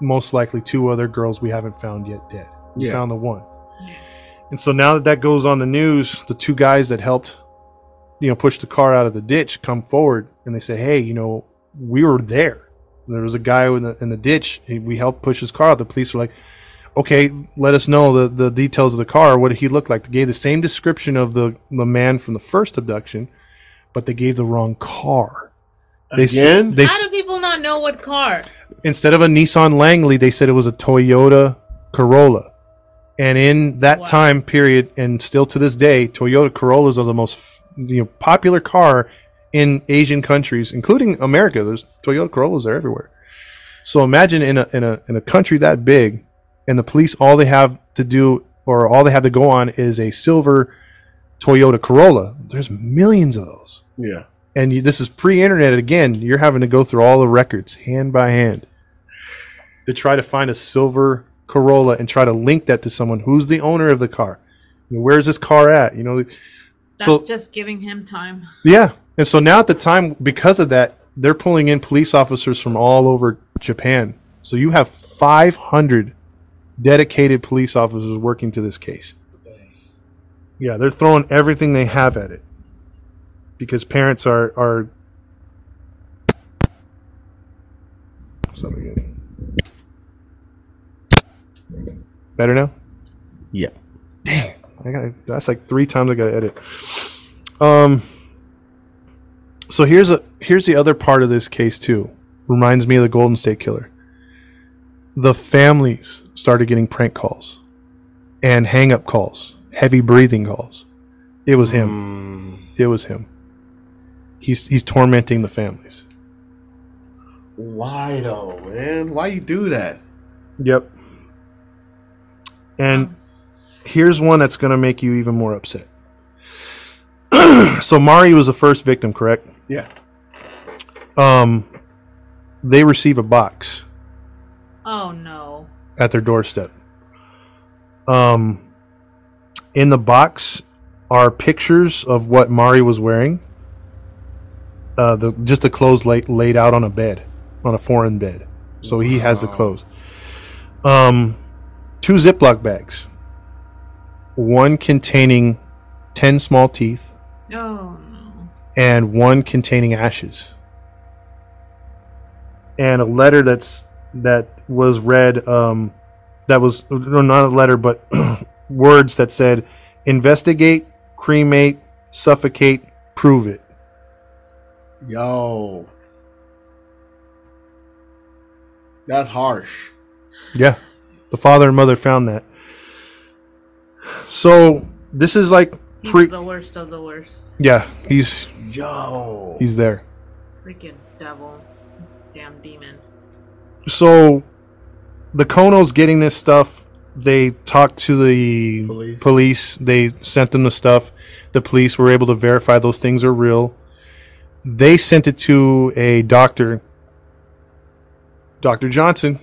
most likely two other girls we haven't found yet dead. We Yeah. found the one. And so now that that goes on the news, the two guys that helped, you know, push the car out of the ditch come forward and they say, "Hey, you know, we were there. There was a guy in the in the ditch. We helped push his car out." The police were like, "Okay, let us know the the details of the car. What did he look like?" They gave the same description of the the man from the first abduction, but they gave the wrong car. They s- Again? they How do people not know what car? instead of a Nissan Langley, they said it was a Toyota Corolla. And in that Wow. time period, and still to this day, Toyota Corollas are the most you know popular car in Asian countries, including America. There's Toyota Corollas are everywhere. So imagine in a in a in a country that big, and the police all they have to do or all they have to go on is a silver Toyota Corolla. There's millions of those Yeah. and you, this is pre-internet again you're having to go through all the records hand by hand to try to find a silver corolla and try to link that to someone who's the owner of the car You know, where's this car at you know That's so just giving him time. yeah and so now at the time because of that they're pulling in police officers from all over japan so you have 500 dedicated police officers working to this case yeah they're throwing everything they have at it because parents are are Something again. better now Yeah. I got that's like three times I got to edit. Um. So here's a here's the other part of this case too. Reminds me of the Golden State Killer. The families started getting prank calls, and hang up calls, heavy breathing calls. It was him. Mm. It was him. He's he's tormenting the families. Why though, man? Why you do that? Yep. And here's one that's going to make you even more upset. so Mari was the first victim, correct? Yeah. Um, they receive a box Oh no. at their doorstep. Um, in the box are pictures of what Mari was wearing. Uh, the just the clothes laid laid out on a bed, on a foreign bed. So he has the clothes. Um, two Ziploc bags. One containing ten small teeth, Oh no. and one containing ashes. And a letter that's that was read um that was no, not a letter but words that said investigate, cremate, suffocate, prove it. Yo. That's harsh. Yeah, the father and mother found that. So this is like He's pre. the worst of the worst. Yeah, he's Yo. he's there. Freaking devil. Damn demon. So the Konos getting this stuff, they talked to the Police. police. They sent them the stuff. The police were able to verify those things are real. They sent it to a doctor, Dr. Johnson.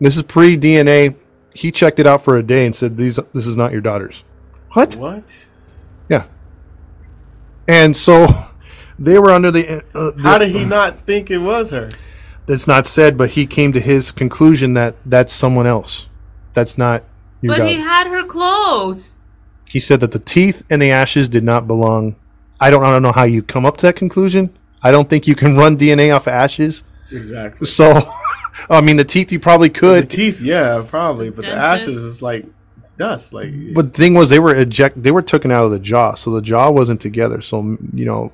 This is pre DNA. He checked it out for a day and said, "These, this is not your daughter's." What? What? Yeah. And so they were under the. Uh, the How did he not think it was her? That's not said, but he came to his conclusion that that's someone else. That's not your But daughter. he had her clothes. he said that the teeth and the ashes did not belong. I don't, I don't know how you come up to that conclusion. I don't think you can run DNA off of ashes. Exactly. So, I mean, the teeth you probably could. The teeth, yeah, probably, but the ashes is like it's dust. Like, But the thing was, they were eject. They were taken out of the jaw, so the jaw wasn't together. So you know,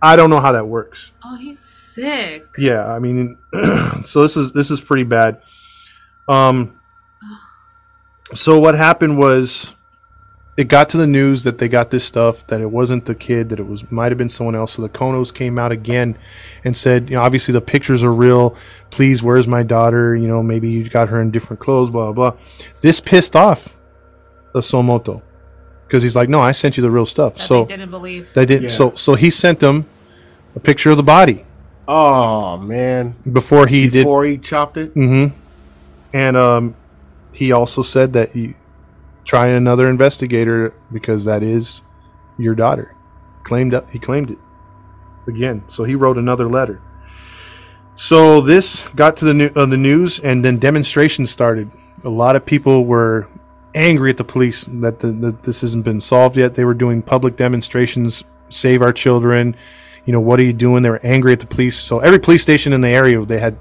I don't know how that works. Oh, he's sick. Yeah, I mean, so this is this is pretty bad. Um, so what happened was, it got to the news that they got this stuff that it wasn't the kid, that it was might have been someone else. So the Konos came out again and said, you know, obviously the pictures are real. Please, where's my daughter? You know, maybe you got her in different clothes. Blah blah. blah. This pissed off Somoto because he's like, no, I sent you the real stuff. That so they didn't believe. they didn't. Yeah. So so he sent them a picture of the body oh man, before he did before he chopped it. Mm-hmm. And um, he also said that you try another investigator because that is your daughter. Claimed he claimed it again. So he wrote another letter. So this got to the new, uh, the news, and then demonstrations started. A lot of people were angry at the police that, the, that this hasn't been solved yet. They were doing public demonstrations, save our children. You know, what are you doing? They were angry at the police. So every police station in the area, they had,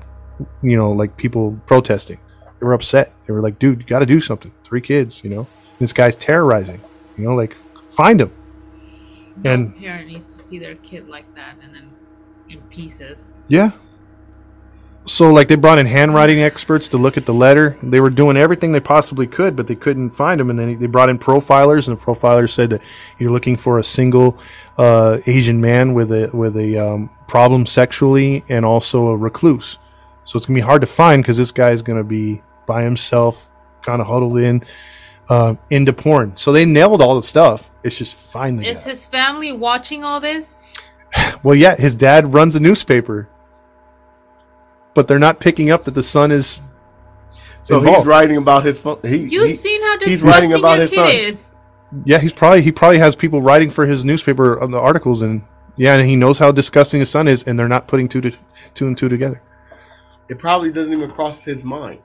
you know, like people protesting. They were upset. They were like, dude, you got to do something. Three kids, you know, this guy's terrorizing. You know, like find him. And- no parent needs to see their kid like that and then in pieces. Yeah. So like they brought in handwriting experts to look at the letter. They were doing everything they possibly could, but they couldn't find him. And then they brought in profilers, and the profilers said that you're looking for a single uh, Asian man with a with a um, problem sexually and also a recluse. So it's gonna be hard to find because this guy is gonna be by himself, kind of huddled in, uh, into porn. So they nailed all the stuff. It's just finally. Is his family watching all this? Well, yeah, his dad runs a newspaper, but they're not picking up that the son is. So he's writing about his. He, You've he- seen how he's disgusting writing about his kid son. is. Yeah, he's probably he probably has people writing for his newspaper on the articles, and yeah, and he knows how disgusting his son is, and they're not putting two to two and two together. It probably doesn't even cross his mind.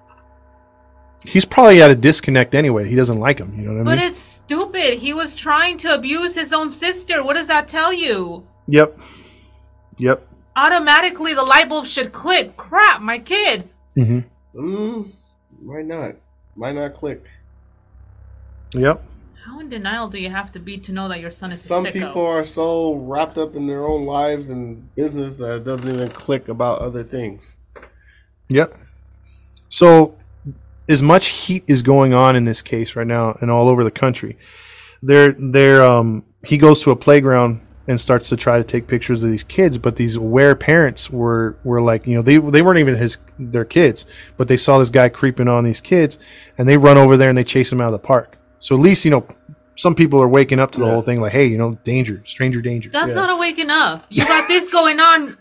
He's probably at a disconnect anyway. He doesn't like him. You know what I But mean? But it's stupid. He was trying to abuse his own sister. What does that tell you? Yep. Yep. Automatically, the light bulb should click. Crap, my kid. Mm-hmm. Mm, might not. Might not click. Yep. How in denial do you have to be to know that your son is Some a people are so wrapped up in their own lives and business that it doesn't even click about other things. Yep. So, as much heat is going on in this case right now and all over the country, there, there, um, he goes to a playground and starts to try to take pictures of these kids, but these aware parents were were like, you know, they they weren't even his their kids, but they saw this guy creeping on these kids, and they run over there and they chase him out of the park. So at least you know, some people are waking up to the Yeah. whole thing, like, hey, you know, danger, stranger danger. That's Yeah. not waking up. You got this going on.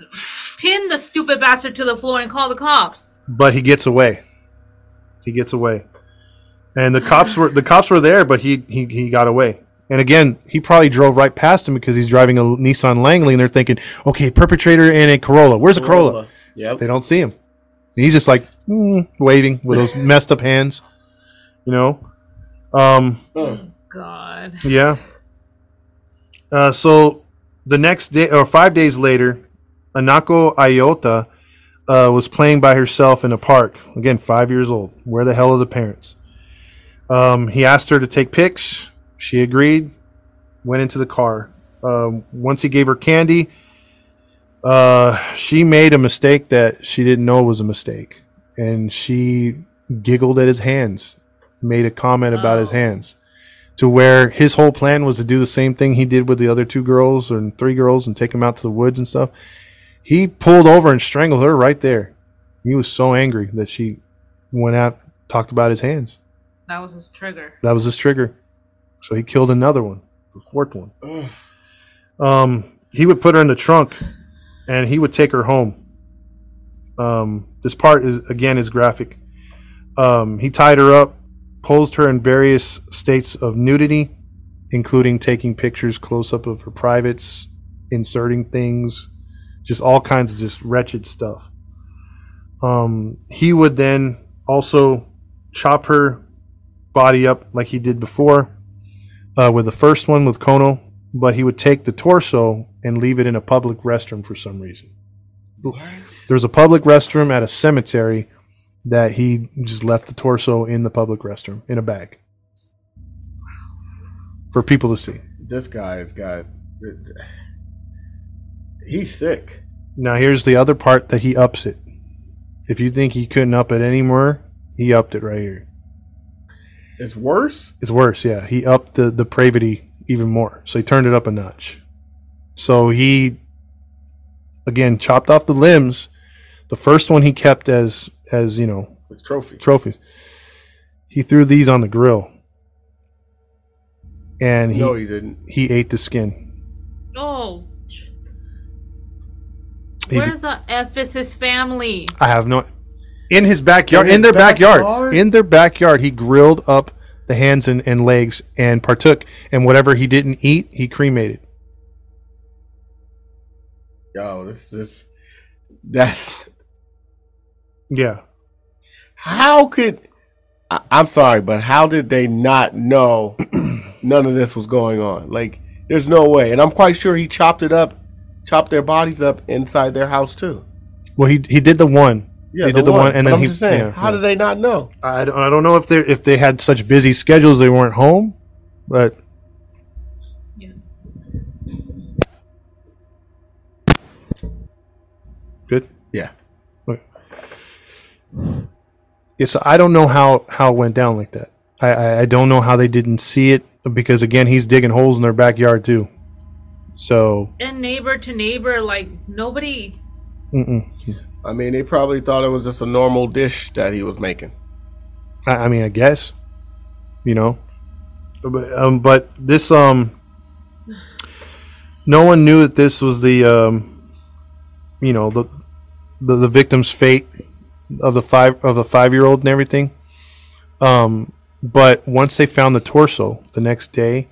Pin the stupid bastard to the floor and call the cops. but he gets away. He gets away, and the cops were the cops were there, but he he he got away. And again, he probably drove right past him because he's driving a Nissan Langley, and they're thinking, okay, perpetrator in a Corolla. Where's the Corolla? Yep. They don't see him. And he's just like mm, waving with those messed up hands, you know. Um, Huh. God. yeah. Uh, so the next day, or five days later, Anako Ayota uh, was playing by herself in a park. Again, five years old. Where the hell are the parents? Um, he asked her to take pics. She agreed. Went into the car. Um, once he gave her candy, uh, she made a mistake that she didn't know was a mistake, and she giggled at his hands, made a comment about his Oh. hands, to where his whole plan was to do the same thing he did with the other two girls and three girls and take them out to the woods and stuff. He pulled over and strangled her right there. He was so angry that she went out, talked about his hands. That was his trigger. That was his trigger. So he killed another one, the fourth one. Um, he would put her in the trunk, and he would take her home. Um, this part is again is graphic. Um, he tied her up, posed her in various states of nudity, including taking pictures close up of her privates, inserting things, just all kinds of just wretched stuff. Um, he would then also chop her body up like he did before uh, with the first one with Kono, but he would take the torso and leave it in a public restroom for some reason. What? There's a public restroom at a cemetery that he just left the torso in the public restroom in a bag for people to see. This guy has got. He's sick. Now here's the other part that he ups it. If you think he couldn't up it anymore, he upped it right here. It's worse. It's worse, yeah. He upped the depravity even more. So he turned it up a notch. So he again chopped off the limbs. The first one he kept as as, you know, It's trophy. trophies. He threw these on the grill. And he no, he didn't. he ate the skin. Oh, He where did- the f is his family? I have no in his backyard In in, their backyard. backyard? In their backyard he grilled up the hands and, and legs and partook and whatever he didn't eat, he cremated. Yo, this is that's Yeah. how could I, I'm sorry, but how did they not know none of this was going on? Like, there's no way, and I'm quite sure he chopped it up, chopped their bodies up inside their house too. Well, he he did the one. Yeah, he did the one, and But then I'm he. just saying, yeah, how yeah. did they not know? I don't, I don't know if they if they had such busy schedules they weren't home, but Yeah. good. Yeah, Yeah, so I don't know how how it went down like that. I, I I don't know how they didn't see it because again he's digging holes in their backyard too. So And neighbor to neighbor, like nobody. mm-mm. I mean, they probably thought it was just a normal dish that he was making. I, I mean I guess you know, but um, but this um, no one knew that this was the um, you know the the, the victim's fate of the five of the five year old and everything. Um, but once they found the torso the next day,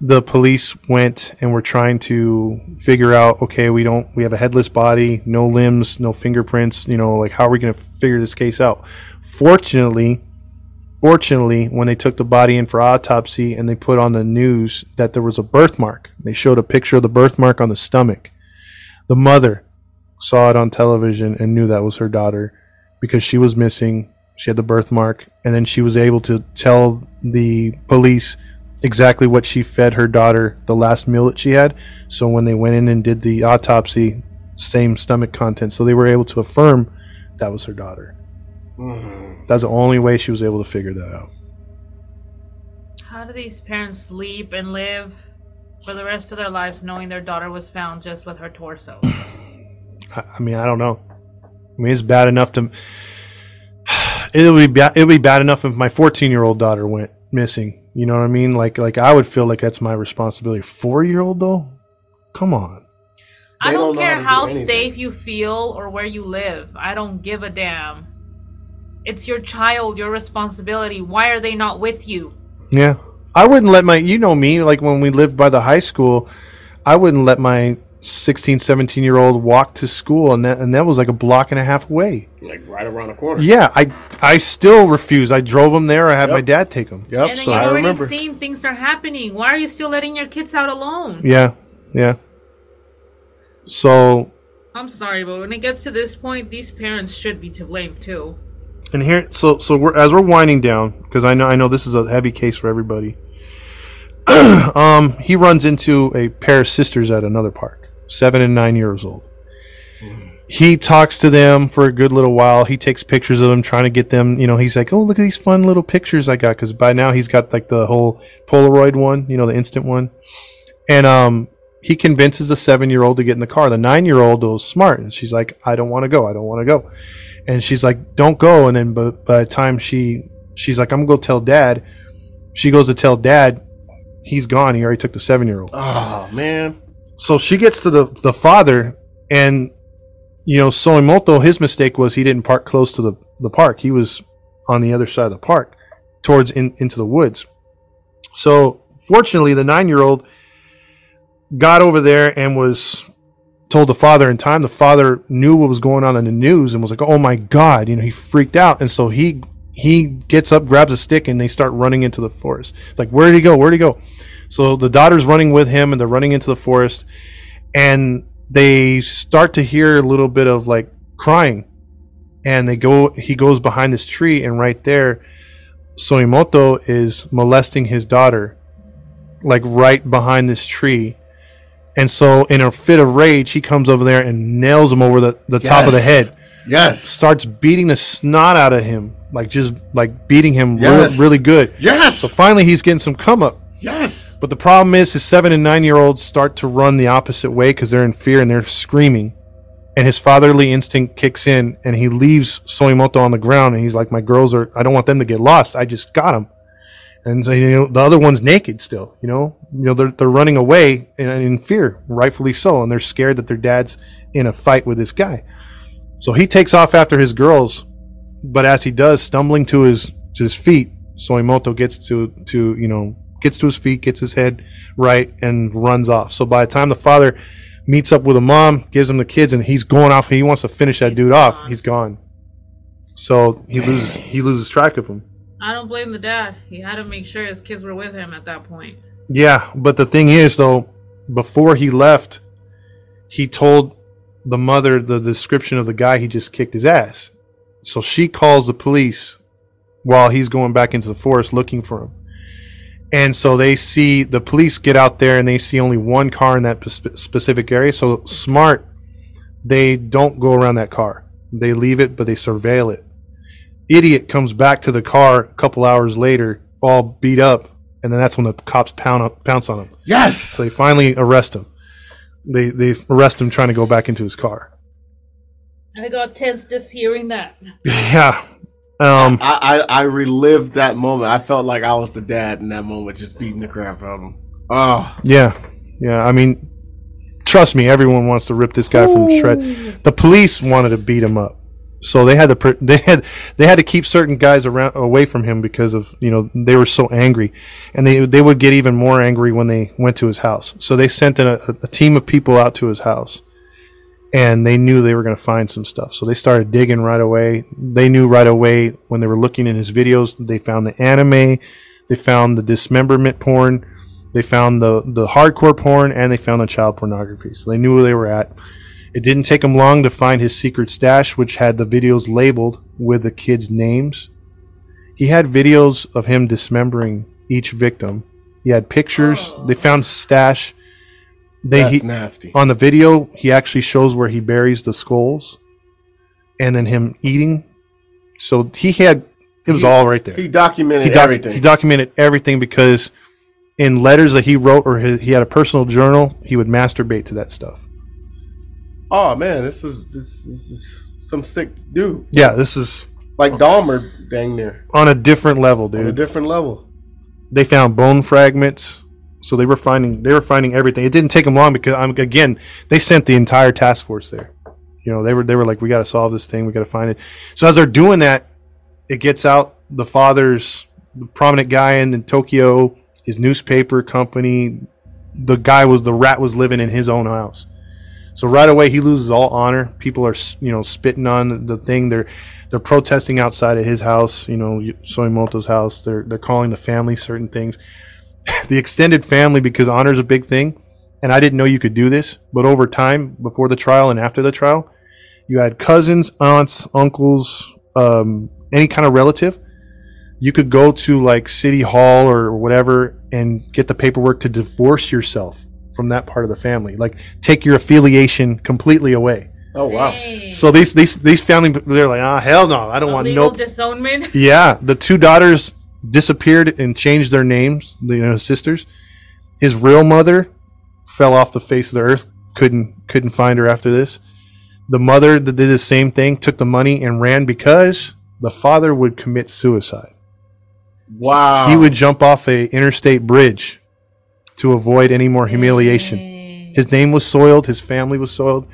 the police went and were trying to figure out. Okay, we don't we have a headless body, no limbs, no fingerprints. You know, like how are we going to figure this case out? Fortunately, fortunately, when they took the body in for autopsy and they put on the news that there was a birthmark, they showed a picture of the birthmark on the stomach. The mother saw it on television and knew that was her daughter because she was missing. She had the birthmark, and then she was able to tell the police exactly what she fed her daughter the last meal that she had. So when they went in and did the autopsy, same stomach content. So they were able to affirm that was her daughter. Mm-hmm. That's the only way she was able to figure that out. How do these parents sleep and live for the rest of their lives knowing their daughter was found just with her torso? I, I mean, I don't know. I mean, it's bad enough to. It would be ba- it would be bad enough if my 14 year old daughter went missing. You know what I mean? Like like I would feel like that's my responsibility. Four year old though, come on. I don't, don't care how how do safe you feel or where you live. I don't give a damn. It's your child, your responsibility. Why are they not with you? Yeah, I wouldn't let my. You know me. Like when we lived by the high school, I wouldn't let my 16, 17 year old walk to school, and that and that was like a block and a half away. Like right around the corner. Yeah, I I still refuse. I drove them there. I had my dad take them. Yep. and then so you've I already remember. seen things are happening. Why are you still letting your kids out alone? Yeah, yeah. So I'm sorry, but when it gets to this point, these parents should be to blame too. And here, so so we're as we're winding down because I know I know this is a heavy case for everybody. um, he runs into a pair of sisters at another park, seven and nine years old. he talks to them for a good little while. He takes pictures of them, trying to get them. You know, he's like, "Oh, look at these fun little pictures I got." Because by now he's got like the whole Polaroid one, you know, the instant one. And um, he convinces the seven-year-old to get in the car. The nine-year-old was smart, and she's like, "I don't want to go. I don't want to go." And she's like, "Don't go." And then, but by the time she she's like, "I'm gonna go tell dad," she goes to tell dad. He's gone. He already took the seven-year-old Oh man. So she gets to the the father and you know Soimoto his mistake was he didn't park close to the the park. He was on the other side of the park towards in, into the woods. So fortunately the 9-year-old got over there and was told the father in time. The father knew what was going on in the news and was like oh my god you know he freaked out. And so he he gets up grabs a stick and they start running into the forest. Like where did he go? Where did he go so the daughter's running with him and they're running into the forest and they start to hear a little bit of like crying and they go he goes behind this tree and right there Soimoto is molesting his daughter like right behind this tree and so in a fit of rage he comes over there and nails him over the, the top of the head Yes. starts beating the snot out of him like just like beating him Yes. really, really good Yes. so finally he's getting some come up yes. But the problem is, his seven and nine year olds start to run the opposite way because they're in fear and they're screaming. And his fatherly instinct kicks in, and he leaves Soimoto on the ground. And he's like, "My girls are. I don't want them to get lost. I just got them." And so you know, the other one's naked still. You know, you know they're they're running away in, in fear, rightfully so, and they're scared that their dad's in a fight with this guy. So he takes off after his girls, but as he does, stumbling to his to his feet, Soimoto gets to to you know gets to his feet, gets his head right, and runs off. So by the time the father meets up with the mom, gives him the kids, and he's going off, he wants to finish that He's dude off. He's gone. So he loses he loses track of him. I don't blame the dad. He had to make sure his kids were with him at that point. Yeah, but the thing is though, before he left, he told the mother the description of the guy he just kicked his ass. So she calls the police while he's going back into the forest looking for him. And so they see the police get out there and they see only one car in that spe- specific area. So smart, they don't go around that car. They leave it, but they surveil it. Idiot comes back to the car a couple hours later, all beat up, and then that's when the cops pound up, pounce on him. Yes. So they finally arrest him. They they arrest him trying to go back into his car. I got tense just hearing that. Yeah. Um. I, I I relived that moment. I felt like I was the dad in that moment, just beating the crap out of him. Oh, Yeah. Yeah. I mean, trust me, everyone wants to rip this guy from shred. The police wanted to beat him up, so they had to they had they had to keep certain guys around away from him because of you know they were so angry, and they they would get even more angry when they went to his house. So they sent in a, a team of people out to his house, and they knew they were going to find some stuff. So they started digging right away. They knew right away when they were looking in his videos. They found the anime, they found the dismemberment porn, they found the the hardcore porn, and they found the child pornography. So they knew where they were at. It didn't take him long to find his secret stash, which had the videos labeled with the kids' names. He had videos of him dismembering each victim. He had pictures. They found stash. They that's he, nasty. on the video he actually shows where he buries the skulls and then him eating. So he had it was He- all right there. He documented he, doc- everything. he documented everything because in letters that he wrote or he, he had a personal journal he would masturbate to that stuff. Oh man, this is this, this is some sick dude, yeah this is like Dahmer, dang near on a different level on a different level. they found bone fragments so they were finding they were finding everything. It didn't take them long because I'm again they sent the entire task force there. You know they were they were like we got to solve this thing. We got to find it. So as they're doing that it gets out the father's the prominent guy in, in tokyo his newspaper company. The guy was the rat was living in his own house. So right away he loses all honor. People are you know spitting on the thing. They're they're protesting outside of his house you know soimoto's house. They're they're calling the family certain things the extended family because honor is a big thing and i didn't know you could do this but over time before the trial and after the trial you had cousins aunts uncles um, any kind of relative you could go to like city hall or whatever and get the paperwork to divorce yourself from that part of the family like take your affiliation completely away Oh wow. Dang. So these these these family they're like, ah, hell no, I don't want Illegal no. disownment. Yeah, the two daughters disappeared and changed their names. You know, sisters. His real mother fell off the face of the earth. Couldn't couldn't find her after this. The mother that did the same thing took the money and ran because the father would commit suicide. Wow. He would jump off a interstate bridge to avoid any more humiliation. Dang. His name was soiled. His family was soiled.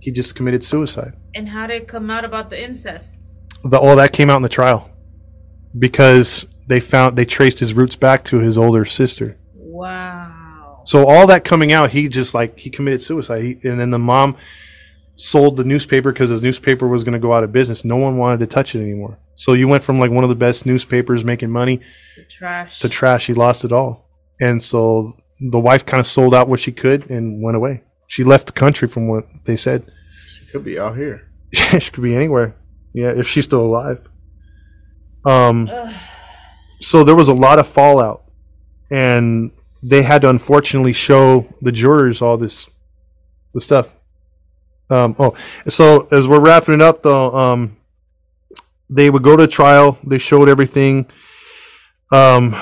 He just committed suicide. And how did it come out about the incest? the all that came out in the trial because they found they traced his roots back to his older sister. Wow. So all that coming out, he just like he committed suicide. He, and then the mom sold the newspaper because his newspaper was going to go out of business. No one wanted to touch it anymore. So you went from like one of the best newspapers making money To trash. to trash. He lost it all, and so the wife kind of sold out what she could and went away. She left the country from what they said. She could be out here. she could be anywhere. Yeah, if she's still alive. Um. Ugh. So there was a lot of fallout and they had to unfortunately show the jurors all this the stuff um, oh so as we're wrapping it up though um, they would go to trial they showed everything um,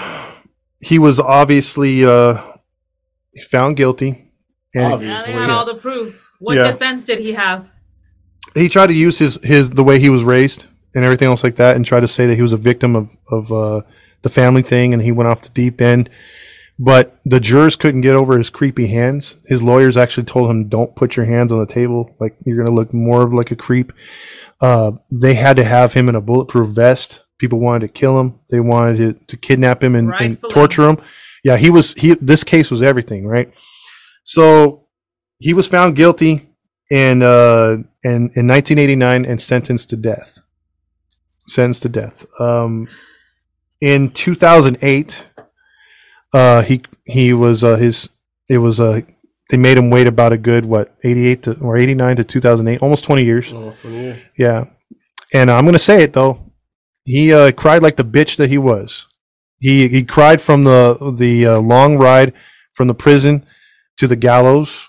he was obviously uh, found guilty and Now Obviously. they had all the proof. What Yeah. defense did he have? he tried to use his his the way he was raised and everything else like that and try to say that he was a victim of of uh, the family thing and he went off the deep end. But the jurors couldn't get over his creepy hands. His lawyers actually told him don't put your hands on the table. Like you're going to look more of like a creep. Uh, they had to have him in a bulletproof vest. People wanted to kill him. They wanted to, to kidnap him and, and torture him. Yeah he was he this case was everything right? So he was found guilty and uh in, in 1989 and sentenced to death. Sentenced to death. Um in 2008 uh he he was uh his it was uh they made him wait about a good what 88 to or 89 to 2008 almost 20 years. Almost one year. yeah. And i'm gonna say it though. He uh cried like the bitch that he was. He he cried from the the uh, long ride from the prison to the gallows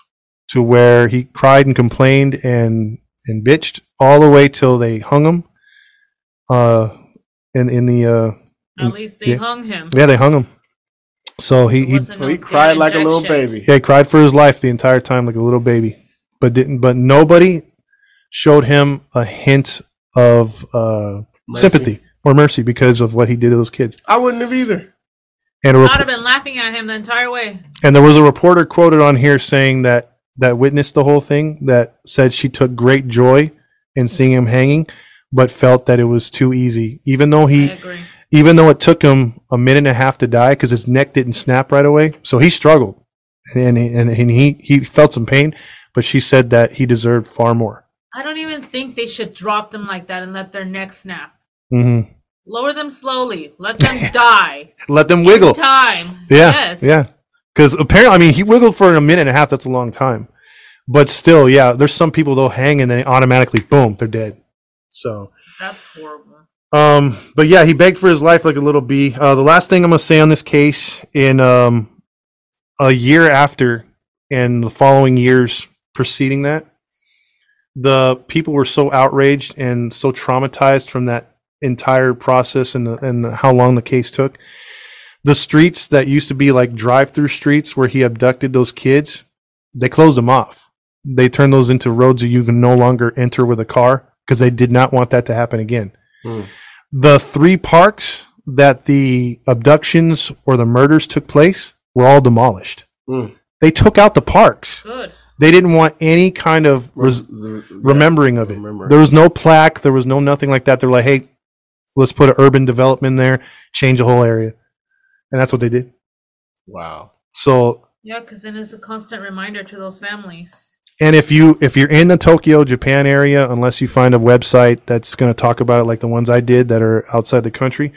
to where he cried and complained and and bitched all the way till they hung him uh in in the uh At least they yeah. hung him. yeah they hung him so he, he So he cried like a little baby. yeah, he cried for his life the entire time like a little baby but didn't but nobody showed him a hint of uh Mercy. sympathy or mercy because of what he did to those kids I wouldn't have either. and I'd have been laughing at him the entire way. and there was a reporter quoted on here saying that that witnessed the whole thing that said she took great joy in seeing him hanging but felt that it was too easy even though I he agree. Even though it took him a minute and a half to die because his neck didn't snap right away so he struggled and, and, and he, he felt some pain but she said that he deserved far more I don't even think they should drop them like that and let their neck snap. hmm Lower them slowly. Let them die. let them In wiggle time. Yeah, Yes. yeah. Because apparently, I mean, he wiggled for a minute and a half. That's a long time. But still, yeah, there's some people they'll hang and then automatically, boom, they're dead. So, That's horrible. Um, but yeah, he begged for his life like a little bee. Uh, the last thing I'm gonna say on this case, in um, a year after and the following years preceding that, the people were so outraged and so traumatized from that entire process and the, and the, how long the case took. The streets that used to be like drive-through streets where he abducted those kids, they closed them off. They turned those into roads that you can no longer enter with a car because they did not want that to happen again. Hmm. The three parks that the abductions or the murders took place were all demolished. Hmm. They took out the parks. Good. They didn't want any kind of res- The- remembering of it. remember. There was no plaque. There was no nothing like that. They're like, hey, let's put an urban development there, change the whole area, and that's what they did. Wow. So, Yeah, because then it's a constant reminder to those families. And if you if you're in the Tokyo, Japan area, unless you find a website that's going to talk about it, like the ones I did that are outside the country,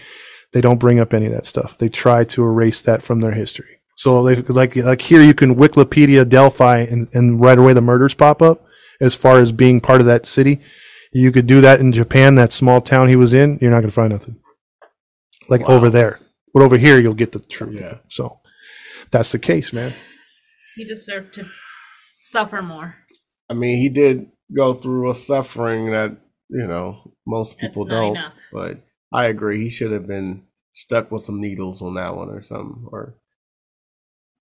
they don't bring up any of that stuff. They try to erase that from their history. So, they, like like here, you can Wikipedia Delphi, and, and right away the murders pop up as far as being part of that city. You could do that in Japan, that small town he was in. You're not going to find nothing like Wow. over there, but over here you'll get the truth. Yeah. So that's the case, man. He deserved to suffer more. I mean, he did go through a suffering that you know most people don't. enough. But I agree, he should have been stuck with some needles on that one or something, or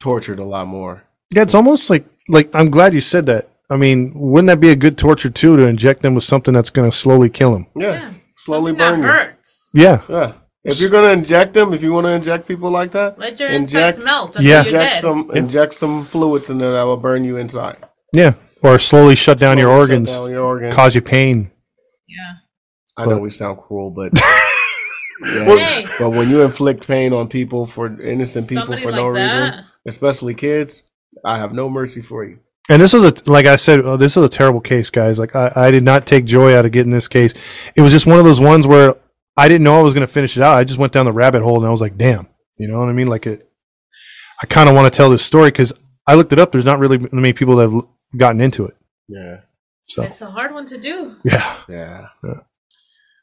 tortured a lot more. Yeah, it's almost like like I'm glad you said that. I mean, wouldn't that be a good torture too to inject them with something that's going to slowly kill them? Yeah, Yeah. slowly Something burn you. hurts. Yeah, Yeah, if you're gonna inject them, if you want to inject people like that, Let your Inject- insides melt until Yeah. you're inject dead. some Yeah. inject some fluids in there that will burn you inside. yeah, or slowly shut down your Slowly shut organs, down your organs. cause you pain. Yeah. I know we sound cruel, but yeah. Hey. but when you inflict pain on people for innocent people Somebody for like no reason, that. especially kids, I have no mercy for you. And this was a like I said, oh, this is a terrible case, guys. Like I, I did not take joy out of getting this case. It was just one of those ones where I didn't know I was going to finish it out. I just went down the rabbit hole and I was like, damn, you know what I mean? Like it. I kind of want to tell this story because I looked it up. There's not really many people that have gotten into it. Yeah, So It's a hard one to do. yeah, yeah.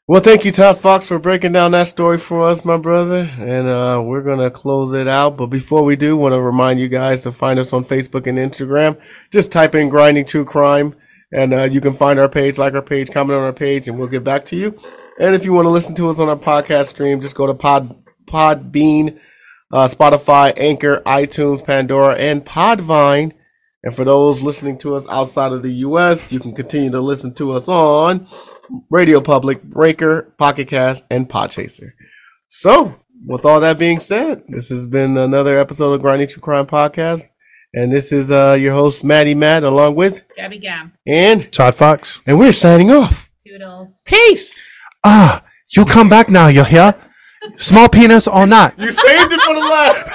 Well, thank you, Todd Fox, for breaking down that story for us, my brother. And uh, we're gonna close it out. But before we do, want to remind you guys to find us on Facebook and Instagram. Just type in "Grinding True Crime," and uh, you can find our page, like our page, comment on our page, and we'll get back to you. And if you want to listen to us on our podcast stream, just go to Pod Podbean, uh, Spotify, Anchor, iTunes, Pandora, and Podvine. And for those listening to us outside of the U.S., you can continue to listen to us on Radio Public, Breaker, Pocket Cast, and Podchaser. So, with all that being said, this has been another episode of Grinding True Crime Podcast. And this is uh, your host, Maddie Matt, along with Gabby Gam. and Todd Fox. and we're signing off. Toodles. Peace. Ah, you come back now. You hear? Small penis or not? You saved it for the last.